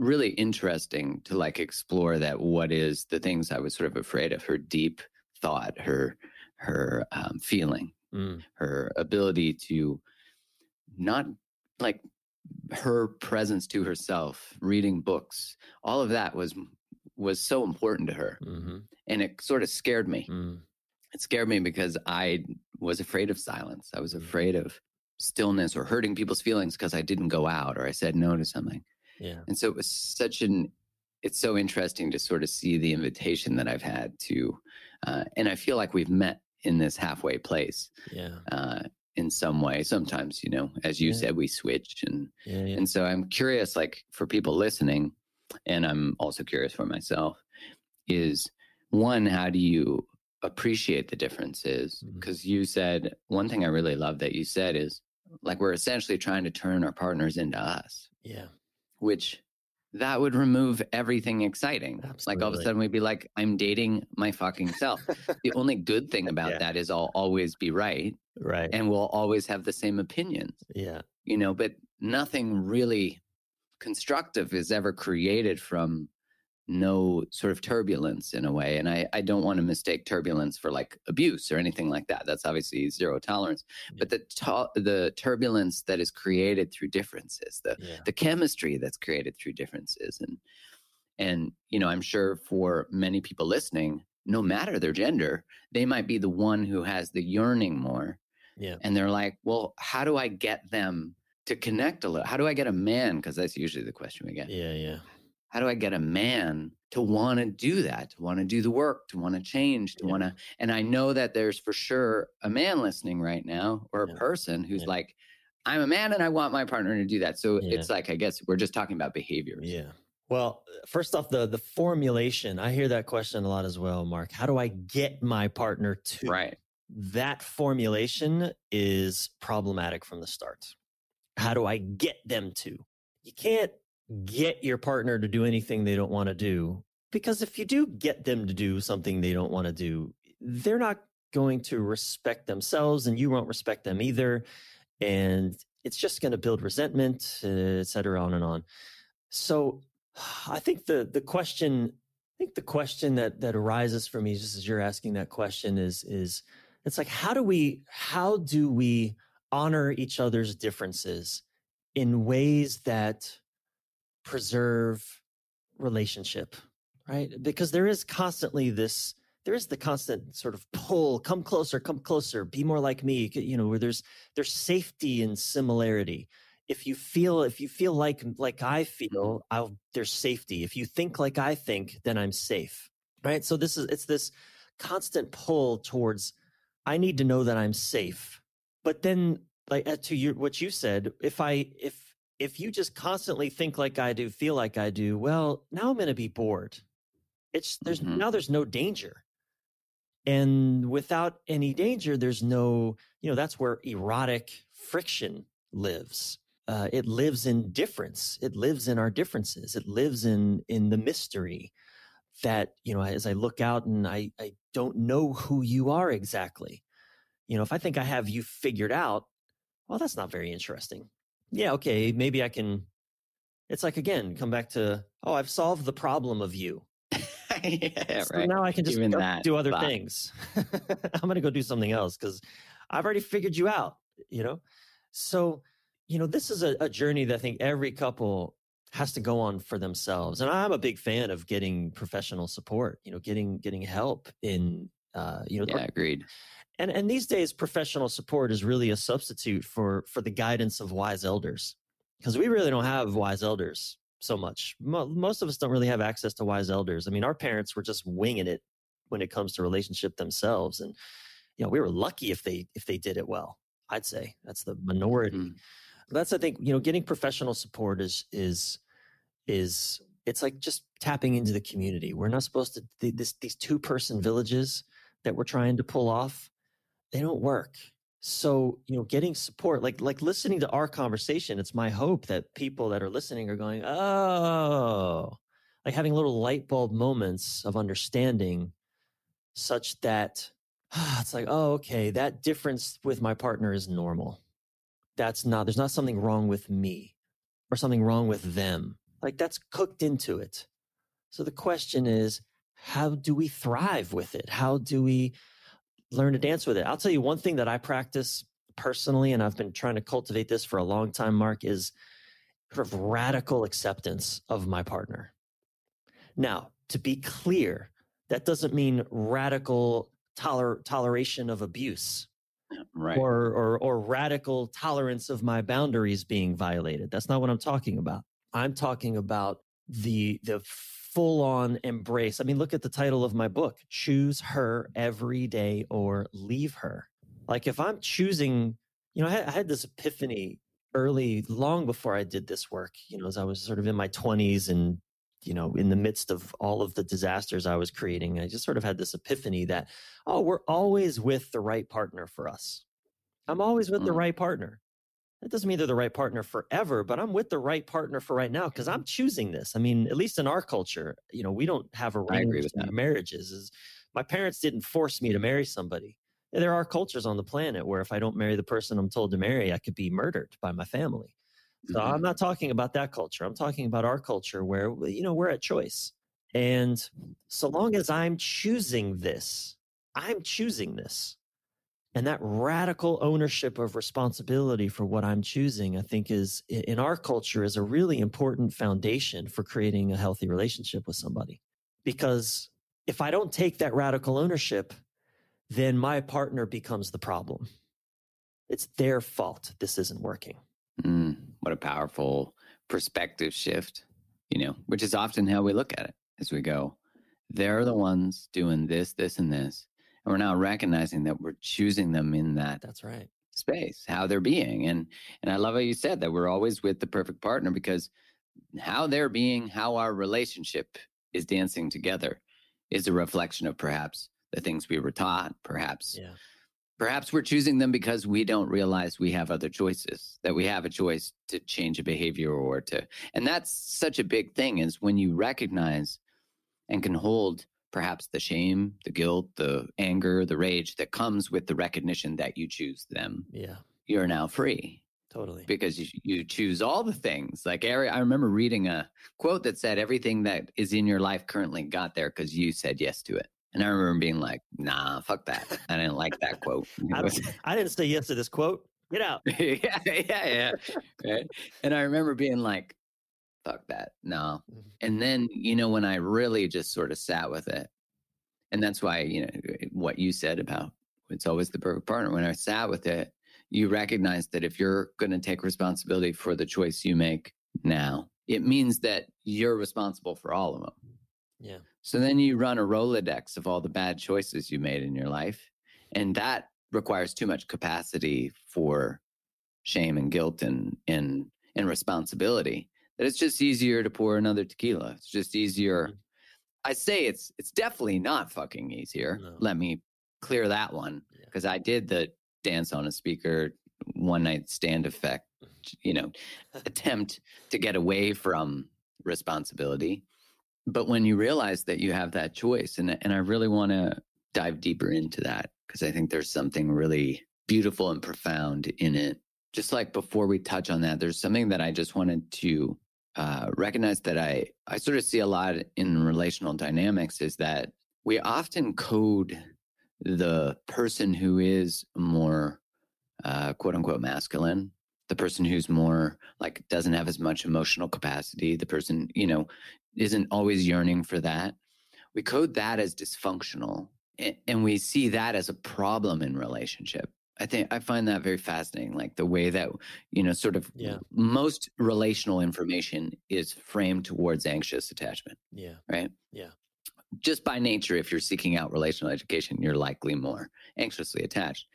Speaker 1: really interesting to like explore that what is the things I was sort of afraid of, her deep thought, her her um, feeling, mm. her ability to not like her presence to herself, reading books, all of that was was so important to her,
Speaker 3: Mm-hmm.
Speaker 1: and it sort of scared me.
Speaker 3: Mm.
Speaker 1: It scared me because I was afraid of silence. I was
Speaker 3: Mm.
Speaker 1: afraid of stillness or hurting people's feelings because I didn't go out or I said no to something.
Speaker 3: Yeah.
Speaker 1: And so it was such an, it's so interesting to sort of see the invitation that I've had to, uh, and I feel like we've met in this halfway place
Speaker 3: Yeah.
Speaker 1: uh, in some way. Sometimes, you know, as you
Speaker 3: Yeah.
Speaker 1: said, we switch. And,
Speaker 3: Yeah. Yeah.
Speaker 1: and so I'm curious, like for people listening, and I'm also curious for myself, is one, how do you appreciate the differences?
Speaker 3: Mm-hmm.
Speaker 1: Because you said, one thing I really love that you said is like we're essentially trying to turn our partners into us
Speaker 3: Yeah.
Speaker 1: which that would remove everything exciting. Like all of a sudden we'd be like, I'm dating my fucking self. the only good thing about
Speaker 3: Yeah.
Speaker 1: that is I'll always be right
Speaker 3: Right.
Speaker 1: and we'll always have the same opinions,
Speaker 3: Yeah.
Speaker 1: you know, but nothing really constructive is ever created from no sort of turbulence in a way. And I, I don't want to mistake turbulence for like abuse or anything like that. That's obviously zero tolerance. But the tu- the turbulence that is created through differences, the
Speaker 3: Yeah.
Speaker 1: the chemistry that's created through differences and and you know i'm sure for many people listening no matter their gender they might be the one who has the yearning more
Speaker 3: Yeah.
Speaker 1: and they're like well how do i get them to connect a little how do i get a man because that's usually the question we get
Speaker 3: Yeah. Yeah.
Speaker 1: How do i get a man to want to do that to want to do the work to want to change to
Speaker 3: Yeah.
Speaker 1: want to and i know that there's for sure a man listening right now or a
Speaker 3: Yeah.
Speaker 1: person who's
Speaker 3: Yeah.
Speaker 1: like i'm a man and i want my partner to do that so it's like i guess we're just talking about behaviors
Speaker 3: Yeah. Well, uh, first off, the the formulation. I hear that question a lot as well, Mark. How do I get my partner to
Speaker 1: right
Speaker 3: that formulation is problematic from the start. How do I get them to? You can't get your partner to do anything they don't want to do because if you do get them to do something they don't want to do, they're not going to respect themselves and you won't respect them either. And it's just going to build resentment, uh, et cetera, on and on. So I think the the question I think the question that that arises for me just as you're asking that question is is it's like how do we how do we honor each other's differences in ways that preserve relationship right? Because there is constantly this there is the constant sort of pull come closer come closer be more like me you know where there's there's safety and similarity. If you feel if you feel like like i feel i'll there's safety. If you think like i think then i'm safe right? So this is it's this constant pull towards i need to know that i'm safe. But then like uh, to your what you said if i if if you just constantly think like i do feel like i do well now i'm going to be bored. It's there's
Speaker 1: Mhm.
Speaker 3: now there's no danger. And without any danger there's no you know that's where erotic friction lives. Uh, it lives in difference. It lives in our differences. It lives in in the mystery that you know as i look out and i i don't know who you are exactly. You know if i think i have you figured out well that's not very interesting yeah okay maybe i can it's like again come back to oh i've solved the problem of you
Speaker 1: yeah,
Speaker 3: so
Speaker 1: right.
Speaker 3: now I can just do other
Speaker 1: thought.
Speaker 3: things. I'm going to go do something else because I've already figured you out, you know? So, you know, this is a, a journey that I think every couple has to go on for themselves. And I'm a big fan of getting professional support, you know, getting, getting help in, uh, you know,
Speaker 1: Yeah, agreed.
Speaker 3: and, and these days professional support is really a substitute for, for the guidance of wise elders because we really don't have wise elders so much. Mo- most of us don't really have access to wise elders. I mean, our parents were just winging it when it comes to relationship themselves, and you know, we were lucky if they if they did it well. I'd say that's the minority.
Speaker 1: Mm.
Speaker 3: That's I think you know, getting professional support is is is it's like just tapping into the community. We're not supposed to th- this these two person villages that we're trying to pull off. They don't work. So you know getting support like like listening to our conversation it's my hope that people that are listening are going oh like having little light bulb moments of understanding such that it's like oh okay that difference with my partner is normal. That's not there's not something wrong with me or something wrong with them. Like that's cooked into it. So the question is how do we thrive with it how do we learn to dance with it. I'll tell you one thing that I practice personally, and I've been trying to cultivate this for a long time, Mark, is sort of radical acceptance of my partner. Now, to be clear, that doesn't mean radical toler- toleration of abuse
Speaker 1: right.
Speaker 3: or, or, or radical tolerance of my boundaries being violated. That's not what I'm talking about. I'm talking about the the full on embrace. I mean, look at the title of my book: "Choose Her Every Day or Leave Her." Like, if I'm choosing, you know, I had, I had this epiphany early, long before I did this work. You know, as I was sort of in my 20s and you know, in the midst of all of the disasters I was creating, I just sort of had this epiphany that, oh, we're always with the right partner for us. I'm always with mm. the right partner. That doesn't mean they're the right partner forever, but I'm with the right partner for right now because I'm choosing this. I mean, at least in our culture, you know, we don't have a arranged marriages. Is my parents didn't force me to marry somebody. There are cultures on the planet where if I don't marry the person I'm told to marry, I could be murdered by my family. So mm-hmm. I'm not talking about that culture. I'm talking about our culture where you know we're at choice. And so long as I'm choosing this, I'm choosing this. And that radical ownership of responsibility for what I'm choosing, I think is in our culture is a really important foundation for creating a healthy relationship with somebody. Because if I don't take that radical ownership, then my partner becomes the problem. It's their fault this isn't working.
Speaker 1: Mm, what a powerful perspective shift, you know, which is often how we look at it as we go. They're the ones doing this, this, and this. And we're now recognizing that we're choosing them in that
Speaker 3: that's right
Speaker 1: space, how they're being. And and I love how you said that we're always with the perfect partner because how they're being, how our relationship is dancing together is a reflection of perhaps the things we were taught, perhaps
Speaker 3: yeah.
Speaker 1: perhaps we're choosing them because we don't realize we have other choices, that we have a choice to change a behavior or to and that's such a big thing is when you recognize and can hold perhaps the shame, the guilt, the anger, the rage that comes with the recognition that you choose them.
Speaker 3: Yeah.
Speaker 1: You're now free.
Speaker 3: Totally.
Speaker 1: Because you, you choose all the things. Like I remember reading a quote that said everything that is in your life currently got there because you said yes to it. And I remember being like, nah, fuck that. I didn't like that quote.
Speaker 3: I, I didn't say yes to this quote. Get out.
Speaker 1: yeah, yeah, yeah. Right. And I remember being like, fuck that. No. Mm-hmm. And then, you know, when I really just sort of sat with it, and that's why, you know, what you said about it's always the perfect partner. When I sat with it, you recognize that if you're going to take responsibility for the choice you make now, it means that you're responsible for all of them.
Speaker 3: Yeah.
Speaker 1: So then you run a Rolodex of all the bad choices you made in your life. And that requires too much capacity for shame and guilt and, and, and responsibility that it's just easier to pour another tequila. It's just easier. Mm-hmm. I say it's it's definitely not fucking easier. No. Let me clear that one because yeah. I did the dance on a speaker one night stand effect, you know, attempt to get away from responsibility. But when you realize that you have that choice, and and I really want to dive deeper into that because I think there's something really beautiful and profound in it. Just like before we touch on that, there's something that I just wanted to uh, recognize that I, I sort of see a lot in relational dynamics is that we often code the person who is more uh, quote unquote masculine, the person who's more like doesn't have as much emotional capacity, the person, you know, isn't always yearning for that. We code that as dysfunctional and we see that as a problem in relationship I think I find that very fascinating. Like the way that, you know, sort of
Speaker 3: yeah.
Speaker 1: most relational information is framed towards anxious attachment.
Speaker 3: Yeah.
Speaker 1: Right.
Speaker 3: Yeah.
Speaker 1: Just by nature, if you're seeking out relational education, you're likely more anxiously attached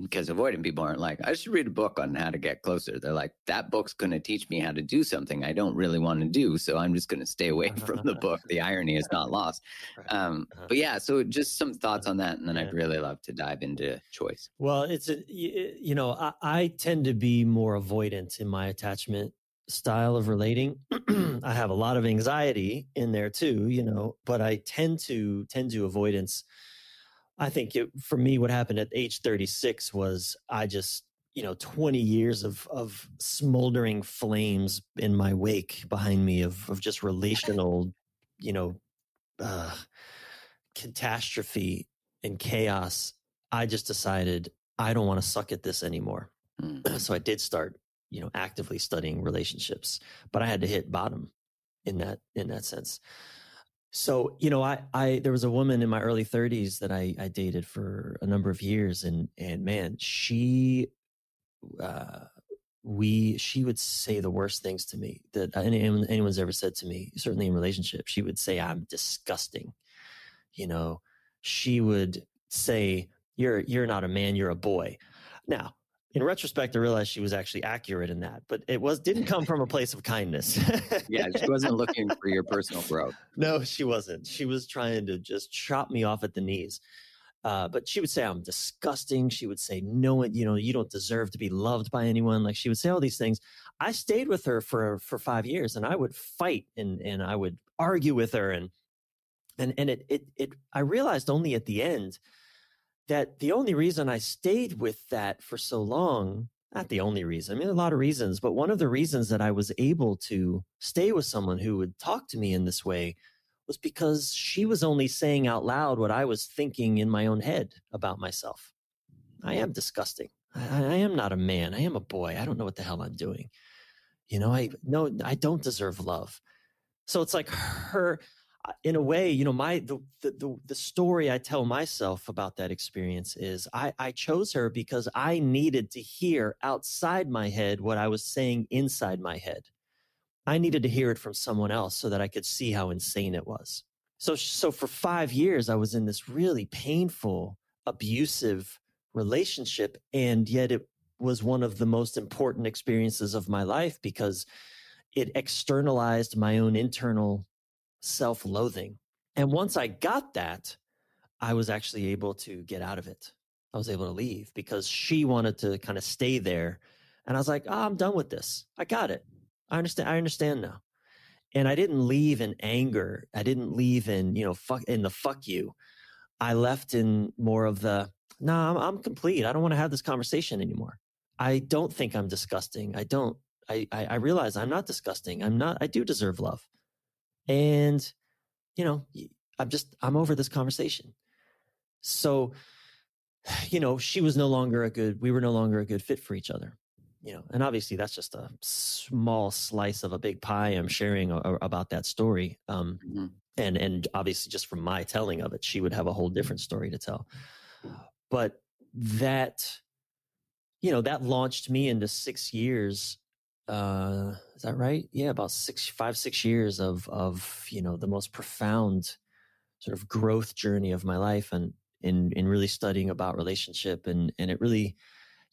Speaker 1: because avoidant people aren't like, I should read a book on how to get closer. They're like, that book's going to teach me how to do something I don't really want to do. So I'm just going to stay away from the book. The irony is not lost. Um, uh-huh. But yeah, so just some thoughts on that. And then. I'd really love to dive into choice.
Speaker 3: Well, it's, a, you know, I, I tend to be more avoidant in my attachment style of relating. I have a lot of anxiety in there too, you know, but I tend to tend to avoidance I think it, for me, what happened at age 36 was I just, you know, 20 years of, of smoldering flames in my wake behind me of, of just relational, you know, uh, catastrophe and chaos. I just decided I don't want to suck at this anymore.
Speaker 1: Mm.
Speaker 3: so I did start, you know, actively studying relationships, but I had to hit bottom in that in that sense. So, you know, I I there was a woman in my early 30s that I I dated for a number of years and and man, she uh we she would say the worst things to me that anyone, anyone's ever said to me certainly in relationship she would say i'm disgusting. You know she would say you're you're not a man you're a boy. Now in retrospect i realized she was actually accurate in that but it was didn't come from a place of kindness
Speaker 1: yeah she wasn't looking for your personal growth
Speaker 3: no she wasn't she was trying to just chop me off at the knees uh, but she would say I'm disgusting. She would say, "No, you know, you don't deserve to be loved by anyone." Like she would say all these things. I stayed with her for for five years, and I would fight and and I would argue with her, and and and it it it. I realized only at the end that the only reason I stayed with that for so long. Not the only reason. I mean, a lot of reasons, but one of the reasons that I was able to stay with someone who would talk to me in this way was because she was only saying out loud what I was thinking in my own head about myself. I am disgusting. I, I, am not a man. I am a boy. I don't know what the hell I'm doing. You know, I no, I don't deserve love. So it's like her, in a way, you know, my the the the story I tell myself about that experience is I I chose her because I needed to hear outside my head what I was saying inside my head. I needed to hear it from someone else so that I could see how insane it was. So, so for five years, I was in this really painful, abusive relationship. And yet it was one of the most important experiences of my life because it externalized my own internal self loathing. And once I got that, I was actually able to get out of it. I was able to leave because she wanted to kind of stay there. And I was like, oh, I'm done with this. I got it. I understand. I understand now. And I didn't leave in anger. I didn't leave in, you know, fuck in the fuck you. I left in more of the, no, nah, I'm, I'm complete. I don't want to have this conversation anymore. I don't think I'm disgusting. I don't, I, I, I realize I'm not disgusting. I'm not, I do deserve love. And, you know, I'm just, I'm over this conversation. So, you know, she was no longer a good, we were no longer a good fit for each other you know, and obviously that's just a small slice of a big pie I'm sharing a, a, about that story. Um, mm-hmm. And and obviously, just from my telling of it, she would have a whole different story to tell. But that, you know, that launched me into six years. Uh, is that right? Yeah, about six, five, six years of of you know the most profound sort of growth journey of my life, and in in really studying about relationship, and and it really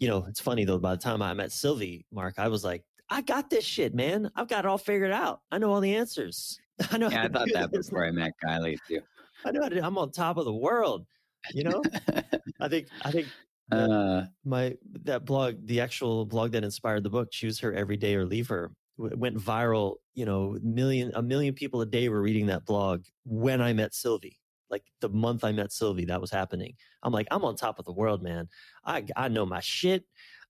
Speaker 3: you know, it's funny though, by the time I met Sylvie, Mark, I was like, I got this shit, man. I've got it all figured out. I know all the answers. I know.
Speaker 1: Yeah, I thought that this. before I met Kylie too.
Speaker 3: I know. I'm on top of the world. You know. I think. I think. Uh, my that blog, the actual blog that inspired the book, "Choose Her Every Day or Leave Her," went viral. You know, million a million people a day were reading that blog when I met Sylvie like the month I met Sylvie, that was happening. I'm like, I'm on top of the world, man. I I know my shit.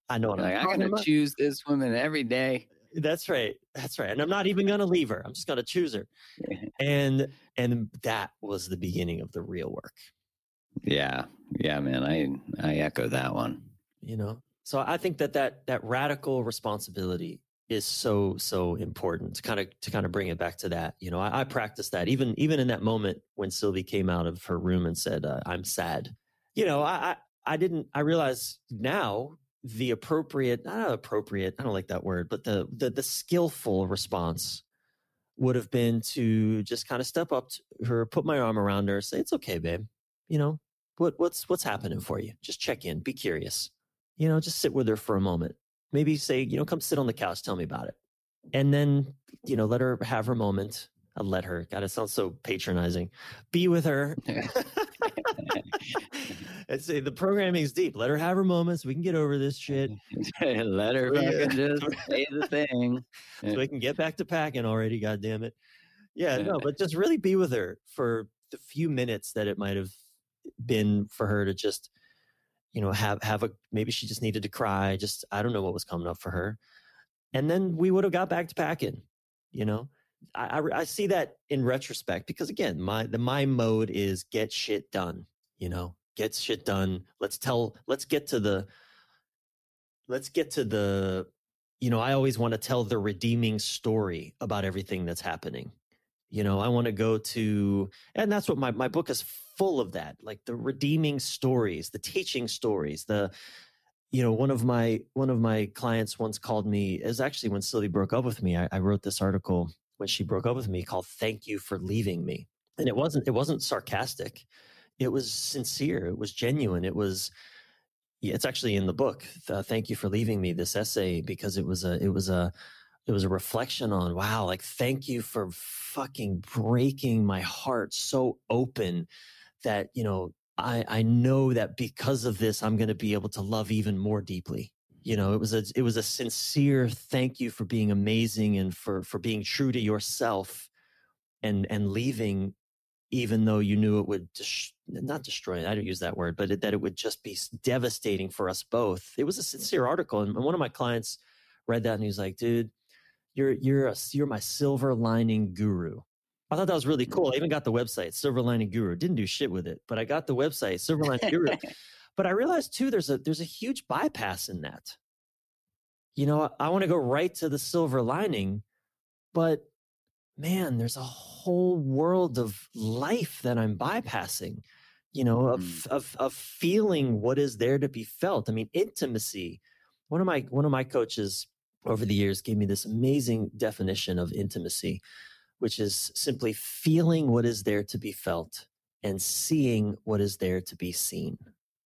Speaker 3: I know what
Speaker 1: like,
Speaker 3: I'm,
Speaker 1: I'm gonna
Speaker 3: about.
Speaker 1: choose this woman every day.
Speaker 3: That's right. That's right. And I'm not even gonna leave her. I'm just gonna choose her. and and that was the beginning of the real work.
Speaker 1: Yeah. Yeah, man. I I echo that one.
Speaker 3: You know. So I think that that that radical responsibility is so so important to kind of to kind of bring it back to that you know i, I practice that even even in that moment when sylvie came out of her room and said uh, i'm sad you know I, I i didn't i realize now the appropriate not appropriate i don't like that word but the the, the skillful response would have been to just kind of step up to her put my arm around her say it's okay babe you know what what's what's happening for you just check in be curious you know just sit with her for a moment maybe say, you know, come sit on the couch, tell me about it. And then, you know, let her have her moment. I'll let her. God, it sounds so patronizing. Be with her. and say the programming is deep. Let her have her moments. We can get over this shit.
Speaker 1: let her just say the thing.
Speaker 3: so we can get back to packing already. God damn it. Yeah, no, but just really be with her for the few minutes that it might have been for her to just you know, have have a maybe she just needed to cry. Just I don't know what was coming up for her, and then we would have got back to packing. You know, I, I, I see that in retrospect because again, my the my mode is get shit done. You know, get shit done. Let's tell, let's get to the, let's get to the, you know, I always want to tell the redeeming story about everything that's happening. You know, I want to go to, and that's what my, my book is full of that, like the redeeming stories, the teaching stories, the, you know, one of my one of my clients once called me. Is actually when Sylvie broke up with me. I, I wrote this article when she broke up with me called "Thank You for Leaving Me," and it wasn't it wasn't sarcastic. It was sincere. It was genuine. It was. Yeah, it's actually in the book. Uh, Thank you for leaving me. This essay because it was a it was a it was a reflection on wow like thank you for fucking breaking my heart so open that you know I, I know that because of this, I'm going to be able to love even more deeply. You know, it was a it was a sincere thank you for being amazing and for for being true to yourself, and and leaving, even though you knew it would des- not destroy. I don't use that word, but it, that it would just be devastating for us both. It was a sincere article, and one of my clients read that and he was like, "Dude, you're you're a, you're my silver lining guru." I thought that was really cool. I even got the website, Silver Lining Guru. Didn't do shit with it, but I got the website, Silver Lining Guru. but I realized too, there's a there's a huge bypass in that. You know, I, I want to go right to the silver lining, but man, there's a whole world of life that I'm bypassing. You know, of mm. of of feeling what is there to be felt. I mean, intimacy. One of my one of my coaches over the years gave me this amazing definition of intimacy which is simply feeling what is there to be felt and seeing what is there to be seen.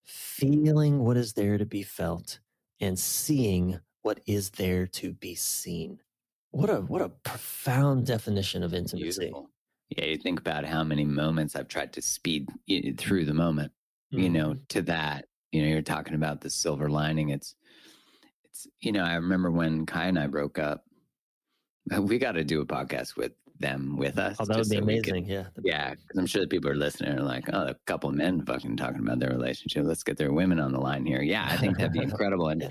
Speaker 3: Feeling what is there to be felt and seeing what is there to be seen. What a what a profound definition of intimacy. Beautiful.
Speaker 1: Yeah, you think about how many moments I've tried to speed through the moment, mm-hmm. you know, mm-hmm. to that. You know, you're talking about the silver lining. It's it's you know, I remember when Kai and I broke up, we got to do a podcast with them with us.
Speaker 3: Oh, that would be so amazing. yeah.
Speaker 1: Yeah. Because I'm sure the people are listening are like, oh, a couple of men fucking talking about their relationship. Let's get their women on the line here. Yeah. I think that'd be incredible. And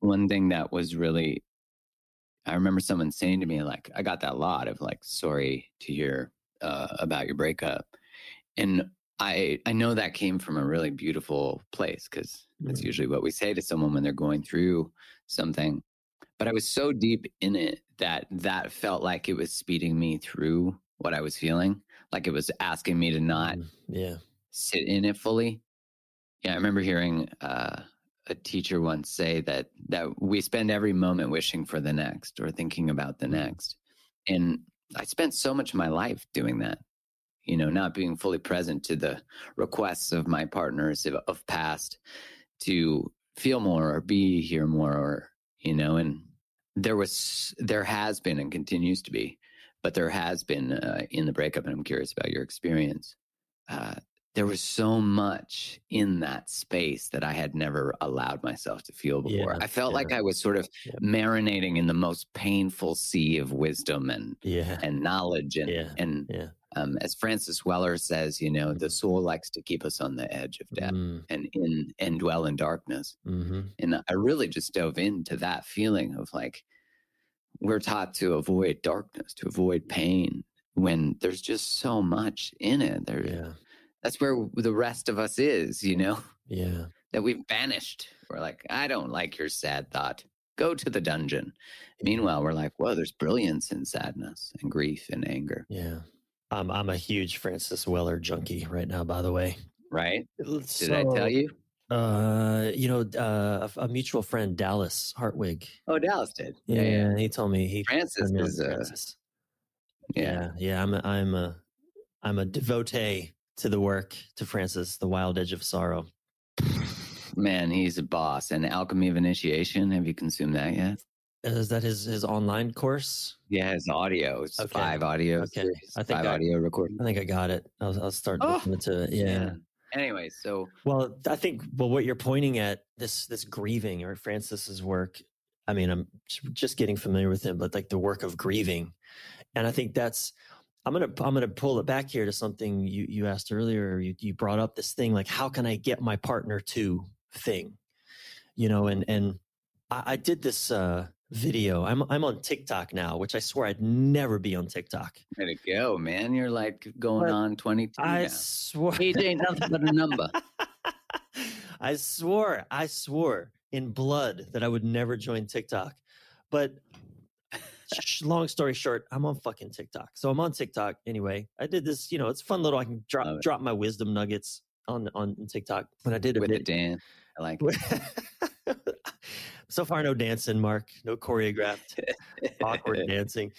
Speaker 1: one thing that was really, I remember someone saying to me, like, I got that lot of like, sorry to hear uh, about your breakup. And I, I know that came from a really beautiful place because mm-hmm. that's usually what we say to someone when they're going through something but I was so deep in it that that felt like it was speeding me through what I was feeling. Like it was asking me to not
Speaker 3: mm, yeah
Speaker 1: sit in it fully. Yeah, I remember hearing uh, a teacher once say that that we spend every moment wishing for the next or thinking about the mm. next. And I spent so much of my life doing that. You know, not being fully present to the requests of my partners of, of past to feel more or be here more or you know, and there was, there has been and continues to be, but there has been uh, in the breakup, and I'm curious about your experience. Uh, there was so much in that space that I had never allowed myself to feel before. Yeah, I felt yeah. like I was sort of yeah. marinating in the most painful sea of wisdom and and knowledge and and um, as Francis Weller says, you know, the soul likes to keep us on the edge of death mm. and in and dwell in darkness. Mm-hmm. And I really just dove into that feeling of like we're taught to avoid darkness, to avoid pain when there's just so much in it. There, yeah. that's where the rest of us is, you know.
Speaker 3: Yeah,
Speaker 1: that we've banished. We're like, I don't like your sad thought. Go to the dungeon. Meanwhile, we're like, whoa, there's brilliance in sadness and grief and anger.
Speaker 3: Yeah. I'm I'm a huge Francis Weller junkie right now. By the way,
Speaker 1: right? Did so, I tell you?
Speaker 3: Uh, you know, uh, a, a, mutual friend, Dallas Hartwig.
Speaker 1: Oh, Dallas did.
Speaker 3: Yeah, yeah. yeah. He told me he
Speaker 1: Francis is a,
Speaker 3: Yeah. yeah, yeah. I'm a, I'm a I'm a devotee to the work to Francis, The Wild Edge of Sorrow.
Speaker 1: Man, he's a boss. And Alchemy of Initiation. Have you consumed that yet?
Speaker 3: Is that his his online course?
Speaker 1: Yeah, his audio. It's okay. five audio. Okay, series, I think five I, audio recording.
Speaker 3: I think I got it. I'll, I'll start oh, looking into it. Yeah. yeah.
Speaker 1: Anyway, so
Speaker 3: well, I think well, what you're pointing at this this grieving or Francis's work. I mean, I'm just getting familiar with him, but like the work of grieving, and I think that's. I'm gonna I'm gonna pull it back here to something you you asked earlier. You you brought up this thing like how can I get my partner to thing, you know, and and I, I did this. uh video. I'm I'm on TikTok now, which I swear I'd never be on TikTok.
Speaker 1: Way to go, man! You're like going
Speaker 3: But
Speaker 1: on 22
Speaker 3: I
Speaker 1: now.
Speaker 3: swore
Speaker 1: Age ain't nothing but a number.
Speaker 3: I swore, I swore in blood that I would never join TikTok. But long story short, I'm on fucking TikTok. So I'm on TikTok anyway. I did this, you know, it's fun little. I can drop drop my wisdom nuggets on on TikTok. But I did a
Speaker 1: with dance. I like it.
Speaker 3: so far, no dancing, Mark. No choreographed awkward dancing.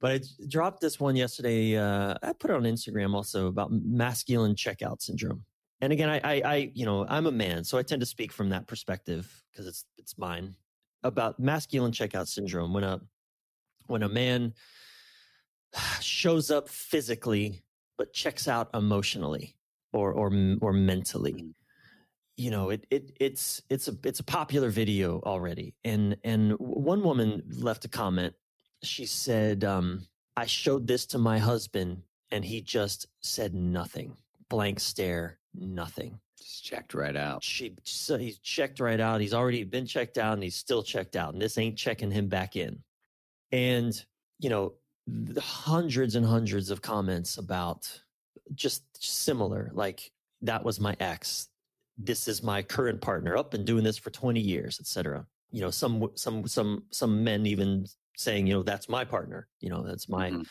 Speaker 3: But I dropped this one yesterday. Uh, I put it on Instagram also about masculine checkout syndrome. And again, I, I, I, you know, I'm a man, so I tend to speak from that perspective because it's it's mine about masculine checkout syndrome. When a when a man shows up physically but checks out emotionally or or or mentally
Speaker 1: Mm.
Speaker 3: You know it, it it's it's a it's a popular video already. And and one woman left a comment. She said um i showed this to my husband and he just said nothing. Blank stare nothing.
Speaker 1: Just checked right out.
Speaker 3: she so he's checked right out. He's already been checked out and he's still checked out and this ain't checking him back in. And you know the hundreds and hundreds of comments about just similar like that was my ex this is my current partner up and doing this for 20 years etc you know some some some some men even saying you know that's my partner you know that's my
Speaker 1: Mhm.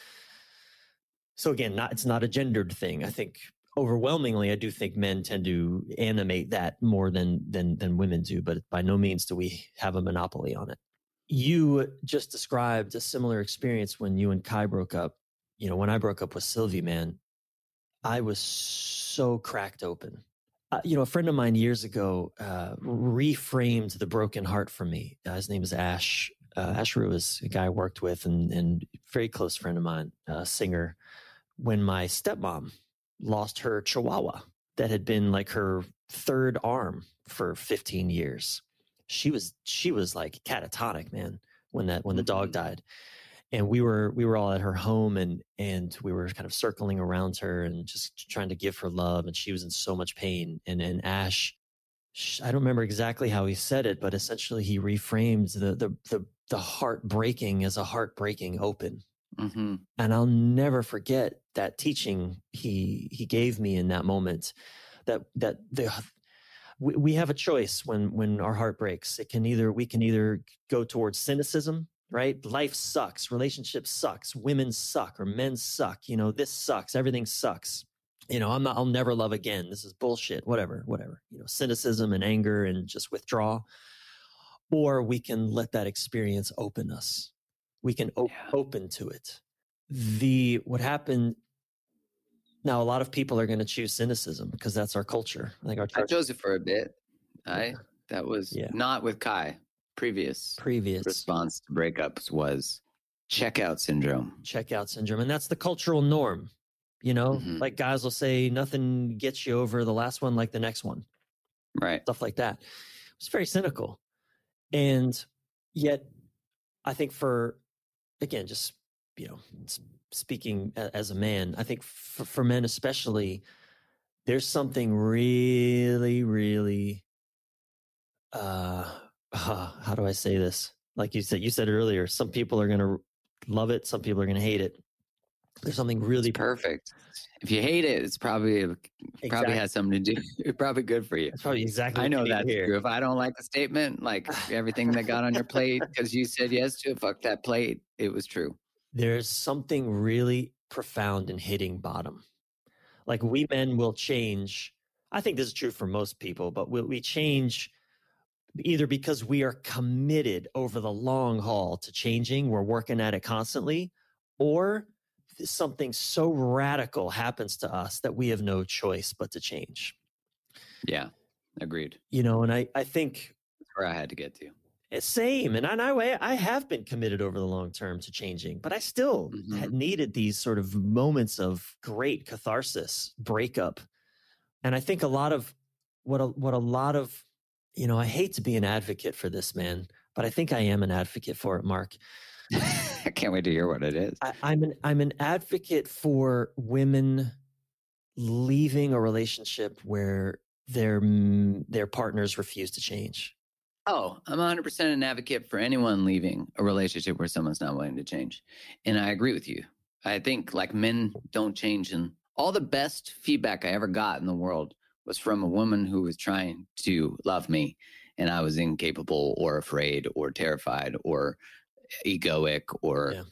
Speaker 3: so again not it's not a gendered thing. I think overwhelmingly i do think men tend to animate that more than than than women do but by no means do we have a monopoly on it. You just described a similar experience when you and kai broke up. You know when i broke up with sylvie man i was so cracked open uh, you know a friend of mine years ago uh, reframed the broken heart for me. Uh, his name is ash uh, ash Rue is a guy i worked with and and very close friend of mine uh, singer. When my stepmom lost her chihuahua that had been like her third arm for 15 years she was she was like catatonic man when that when the dog
Speaker 1: Mhm.
Speaker 3: died and we were we were all at her home and and we were kind of circling around her and just trying to give her love and she was in so much pain and and ash i don't remember exactly how he said it but essentially he reframed the the the, the heart breaking as a heart breaking open
Speaker 1: hmm
Speaker 3: and I'll never forget that teaching he he gave me in that moment. That that the we, we have a choice when when our heart breaks. It can either we can either go towards cynicism, right? Life sucks, relationships sucks, women suck, or men suck. You know, this sucks, everything sucks. You know, I'm not. I'll never love again. This is bullshit. Whatever, whatever. You know, cynicism and anger and just withdraw. Or we can let that experience open us we can op-
Speaker 1: Yeah.
Speaker 3: open to it the what happened now a lot of people are going to choose cynicism because that's our culture i think our
Speaker 1: I chose it for a bit. I that was
Speaker 3: Yeah.
Speaker 1: not with Kai. Previous
Speaker 3: previous
Speaker 1: response to breakups was checkout syndrome.
Speaker 3: checkout syndrome and that's the cultural norm you know
Speaker 1: Mhm.
Speaker 3: like guys will say nothing gets you over the last one like the next one
Speaker 1: Right.
Speaker 3: stuff like that it's very cynical and yet i think for again just you know speaking as a man i think for, for men especially there's something really really uh, uh how do i say this like you said you said earlier some people are going to love it some people are going to hate it there's something really
Speaker 1: It's perfect. If you hate it, it's probably probably has something to do. It's probably good for you.
Speaker 3: That's probably exactly
Speaker 1: I know that's
Speaker 3: hear.
Speaker 1: true. If I don't like the statement, like everything that got on your plate because you said yes to it, fuck that plate. It was true.
Speaker 3: there's something really profound in hitting bottom. Like we men will change. I think this is true for most people, but we, we change either because we are committed over the long haul to changing, we're working at it constantly, or something so radical happens to us that we have no choice but to change.
Speaker 1: Yeah, agreed.
Speaker 3: You know, and I, I think
Speaker 1: That's where I had to get to.
Speaker 3: it's same, and I, I I have been committed over the long term to changing, but I still
Speaker 1: Mhm.
Speaker 3: had needed these sort of moments of great catharsis, breakup, and I think a lot of what a, what a lot of you know I hate to be an advocate for this man, but I think I am an advocate for it, Mark.
Speaker 1: I can't wait to hear what it is.
Speaker 3: I, I'm an I'm an advocate for women leaving a relationship where their mm, their partners refuse to change.
Speaker 1: Oh, I'm 100% an advocate for anyone leaving a relationship where someone's not willing to change. And I agree with you. I think like men don't change. And all the best feedback I ever got in the world was from a woman who was trying to love me. And I was incapable or afraid or terrified or egoic or, yeah.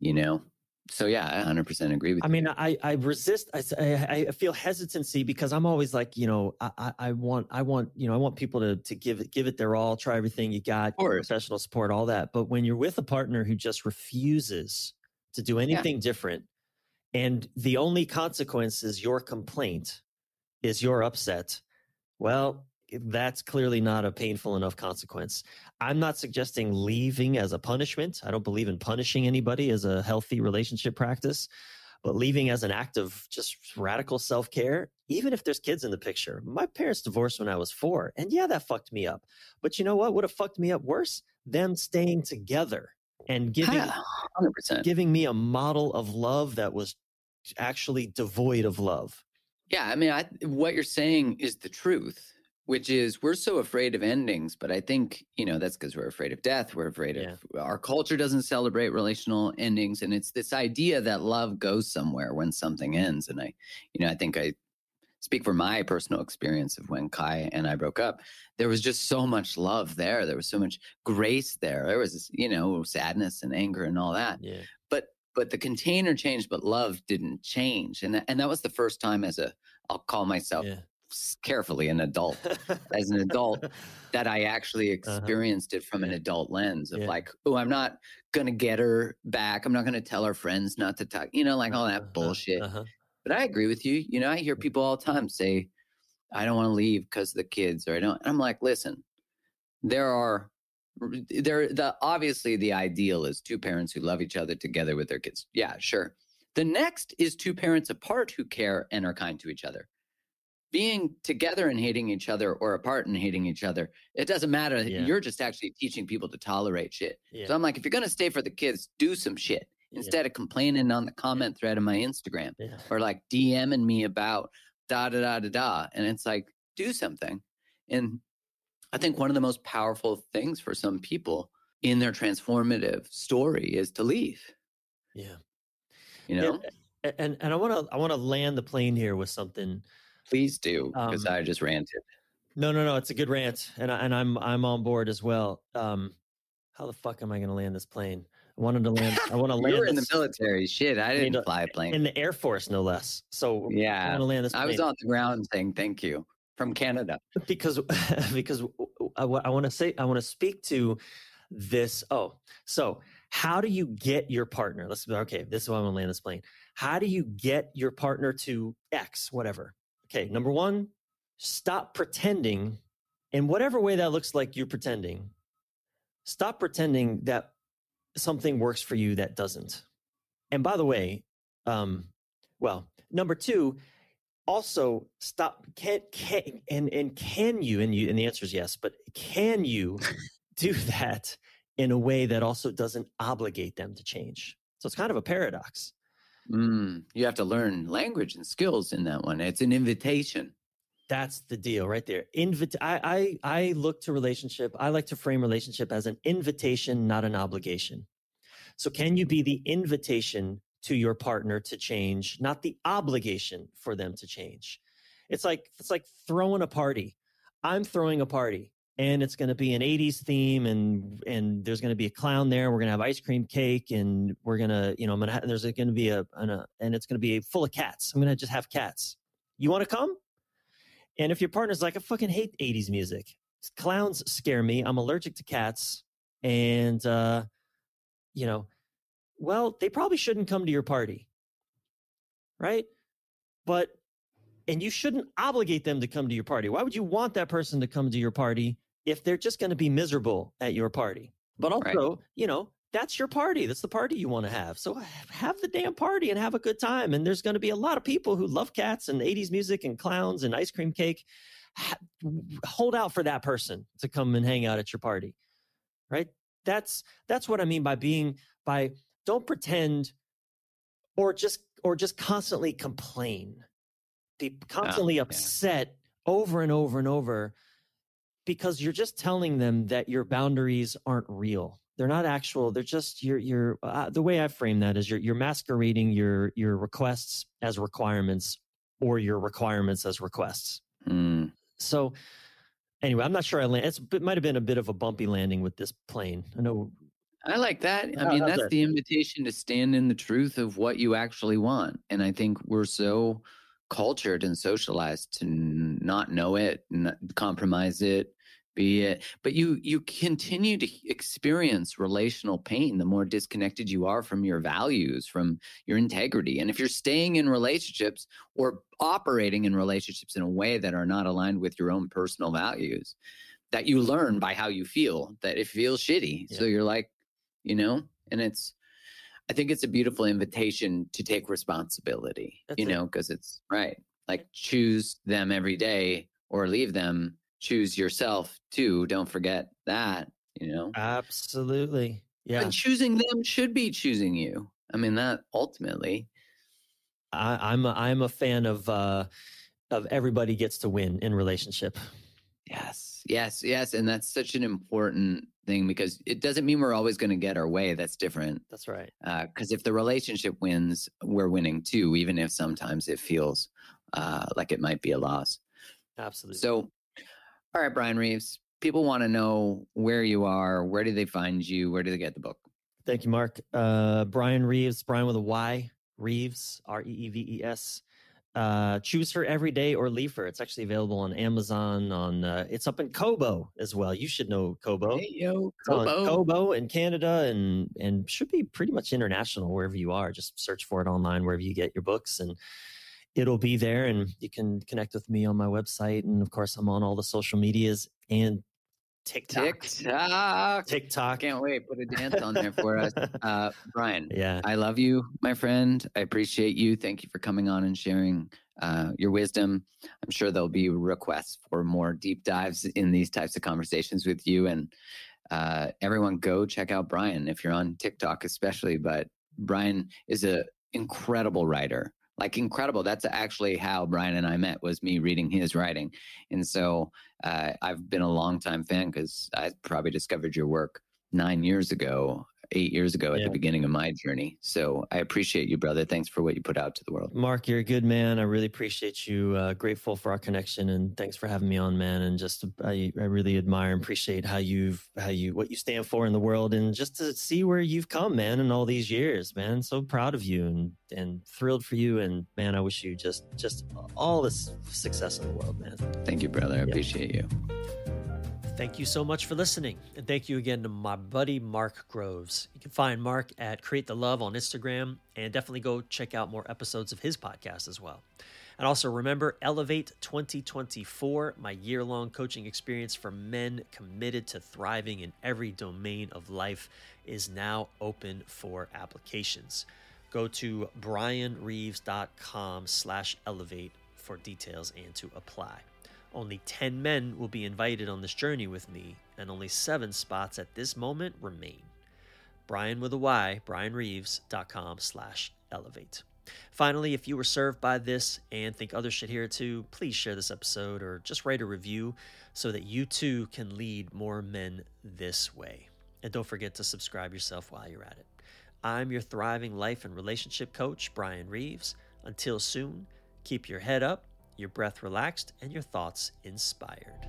Speaker 1: you know, so yeah, I 100% agree with
Speaker 3: I
Speaker 1: you.
Speaker 3: I mean, I I resist. I, I feel hesitancy because I'm always like, you know, I, I want I want you know I want people to to give it give it their all, try everything you got, professional support, all that. But when you're with a partner who just refuses to do anything yeah. different, and the only consequence is your complaint, is your upset. Well, that's clearly not a painful enough consequence. I'm not suggesting leaving as a punishment. I don't believe in punishing anybody as a healthy relationship practice, but leaving as an act of just radical self care, even if there's kids in the picture. My parents divorced when I was four, and yeah, that fucked me up. But you know what would have fucked me up worse? Them staying together and giving, 100%. giving me a model of love that was actually devoid of love.
Speaker 1: Yeah, I mean, I, what you're saying is the truth which is we're so afraid of endings but i think you know that's because we're afraid of death we're afraid yeah. of our culture doesn't celebrate relational endings and it's this idea that love goes somewhere when something ends and i you know i think i speak for my personal experience of when kai and i broke up there was just so much love there there was so much grace there there was you know sadness and anger and all that
Speaker 3: yeah.
Speaker 1: but but the container changed but love didn't change and that, and that was the first time as a i'll call myself yeah carefully an adult as an adult that I actually uh-huh. experienced uh-huh. it from an adult lens of yeah. like, oh, I'm not gonna get her back. I'm not gonna tell her friends not to talk, you know, like all that uh-huh. bullshit. Uh-huh. But I agree with you. You know, I hear people all the time say, I don't want to leave because of the kids, or I don't. And I'm like, listen, there are there the obviously the ideal is two parents who love each other together with their kids. Yeah, sure. The next is two parents apart who care and are kind to each other being together and hating each other or apart and hating each other it doesn't matter yeah. you're just actually teaching people to tolerate shit yeah. so i'm like if you're going to stay for the kids do some shit instead yeah. of complaining on the comment thread of my instagram or like dming me about da da da da da and it's like do something and i think one of the most powerful things for some people in their transformative story is to leave
Speaker 3: yeah
Speaker 1: you know
Speaker 3: and and, and i want to i want to land the plane here with something
Speaker 1: Please do, because um, I just ranted.
Speaker 3: No, no, no. It's a good rant, and I, and I'm I'm on board as well. Um, how the fuck am I going to land this plane? I wanted to land. I want to land.
Speaker 1: you are in the military. Shit, I didn't fly a plane.
Speaker 3: In the Air Force, no less. So
Speaker 1: yeah,
Speaker 3: I want to land this. Plane.
Speaker 1: I was on the ground saying thank you from Canada
Speaker 3: because because I, want to say I want to speak to this. Oh, so how do you get your partner? Let's okay. This is why I want to land this plane. How do you get your partner to X, whatever? Okay, number one, stop pretending in whatever way that looks like you're pretending. Stop pretending that something works for you that doesn't. And by the way, um, well, number two, also stop can can and and can you and you and the answer is yes, but can you do that in a way that also doesn't obligate them to change? So it's kind of a paradox.
Speaker 1: Mm, you have to learn language and skills in that one. It's an invitation.
Speaker 3: That's the deal right there. Invit- I, I, I look to relationship. I like to frame relationship as an invitation, not an obligation. So can you be the invitation to your partner to change, not the obligation for them to change? It's like, it's like throwing a party. I'm throwing a party and it's going to be an 80s theme and and there's going to be a clown there we're going to have ice cream cake and we're going to you know to there's going to be a, an, a and it's going to be full of cats. I'm going to just have cats. You want to come? And if your partner's like i fucking hate 80s music. Clowns scare me. I'm allergic to cats. And uh you know well they probably shouldn't come to your party right but and you shouldn't obligate them to come to your party. Why would you want that person to come to your party if they're just going to be miserable at your party? But also, right. you know, that's your party. That's the party you want to have. So have the damn party and have a good time. And there's going to be a lot of people who love cats and 80s music and clowns and ice cream cake. Hold out for that person to come and hang out at your party. Right? That's that's what I mean by being by don't pretend or just or just constantly complain be constantly oh, upset yeah. over and over and over because you're just telling them that your boundaries aren't real. They're not actual. They're just your your. Uh, the way I frame that is you're you're masquerading your your requests as requirements or your requirements as requests.
Speaker 1: Mm.
Speaker 3: So anyway, I'm not sure I land. It's, it might have been a bit of a bumpy landing with this plane. I know.
Speaker 1: I like that. I
Speaker 3: oh,
Speaker 1: mean, that's the invitation to stand in the truth of what you actually want. And I think we're so cultured and socialized to not know it, not compromise it, be it. But you you continue to experience relational pain the more disconnected you are from your values, from your integrity. And if you're staying in relationships or operating in relationships in a way that are not aligned with your own personal values, that you learn by how you feel, that it feels shitty. So you're like, you know, and it's I think it's a beautiful invitation to take responsibility,
Speaker 3: That's
Speaker 1: you know, because it's right. Like choose them every day or leave them. Choose yourself too. Don't forget that, you know.
Speaker 3: Absolutely. Yeah.
Speaker 1: And choosing them should be choosing you. I mean, that ultimately.
Speaker 3: I, I'm a, I'm a fan of uh, of everybody gets to win in relationship.
Speaker 1: Yes, yes, yes. And that's such an important thing because it doesn't mean we're always going to get our way. That's different.
Speaker 3: That's right.
Speaker 1: Because if the relationship wins, we're winning too, even if sometimes it feels uh, like it might be a loss.
Speaker 3: Absolutely.
Speaker 1: So, all right, Bryan Reeves, people want to know where you are. Where do they find you? Where do they get the book?
Speaker 3: Thank you, Mark. Uh, Bryan Reeves, Bryan with a Y, Reeves, R E E V E S. Uh, choose her every day or leave her. It's actually available on Amazon. On uh, it's up in Kobo as well. You should know Kobo.
Speaker 1: Hey, yo, Kobo.
Speaker 3: Kobo in Canada and and should be pretty much international wherever you are. Just search for it online wherever you get your books and it'll be there and you can connect with me on my website and of course I'm on all the social medias and TikTok.
Speaker 1: TikTok.
Speaker 3: TikTok.
Speaker 1: Can't wait. Put a dance on there for us. Uh, Bryan,
Speaker 3: yeah.
Speaker 1: I love you, my friend. I appreciate you. Thank you for coming on and sharing uh, your wisdom. I'm sure there'll be requests for more deep dives in these types of conversations with you. And uh, everyone, go check out Bryan if you're on TikTok, especially. But Bryan is an incredible writer, like incredible. That's actually how Bryan and I met. Was me reading his writing, and so uh, I've been a longtime fan because I probably discovered your work nine years ago, eight years ago at
Speaker 3: Yeah.
Speaker 1: the beginning of my journey. So I appreciate you, brother. Thanks for what you put out to the world.
Speaker 3: Mark, you're a good man. I really appreciate you. Uh, grateful for our connection, and thanks for having me on, man. And just I, I really admire and appreciate how you've how you what you stand for in the world, and just to see where you've come, man, in all these years, man. So proud of you, and and thrilled for you, and man, I wish you just just all this success in the world, man.
Speaker 1: Thank you, brother. I
Speaker 3: Yeah.
Speaker 1: appreciate you.
Speaker 4: Thank you so much for listening. And thank you again to my buddy Mark Groves. You can find Mark at Create the Love on Instagram and definitely go check out more episodes of his podcast as well. And also remember Elevate 2024, my year long coaching experience for men committed to thriving in every domain of life, is now open for applications. Go to bryanreeves.com slash elevate for details and to apply. Only 10 men will be invited on this journey with me, and only seven spots at this moment remain. Bryan with a Y, bryanreeves.com slash elevate. Finally, if you were served by this and think others should hear it too, please share this episode or just write a review so that you too can lead more men this way. And don't forget to subscribe yourself while you're at it. I'm your thriving life and relationship coach, Bryan Reeves. Until soon, keep your head up, your breath relaxed, and your thoughts inspired.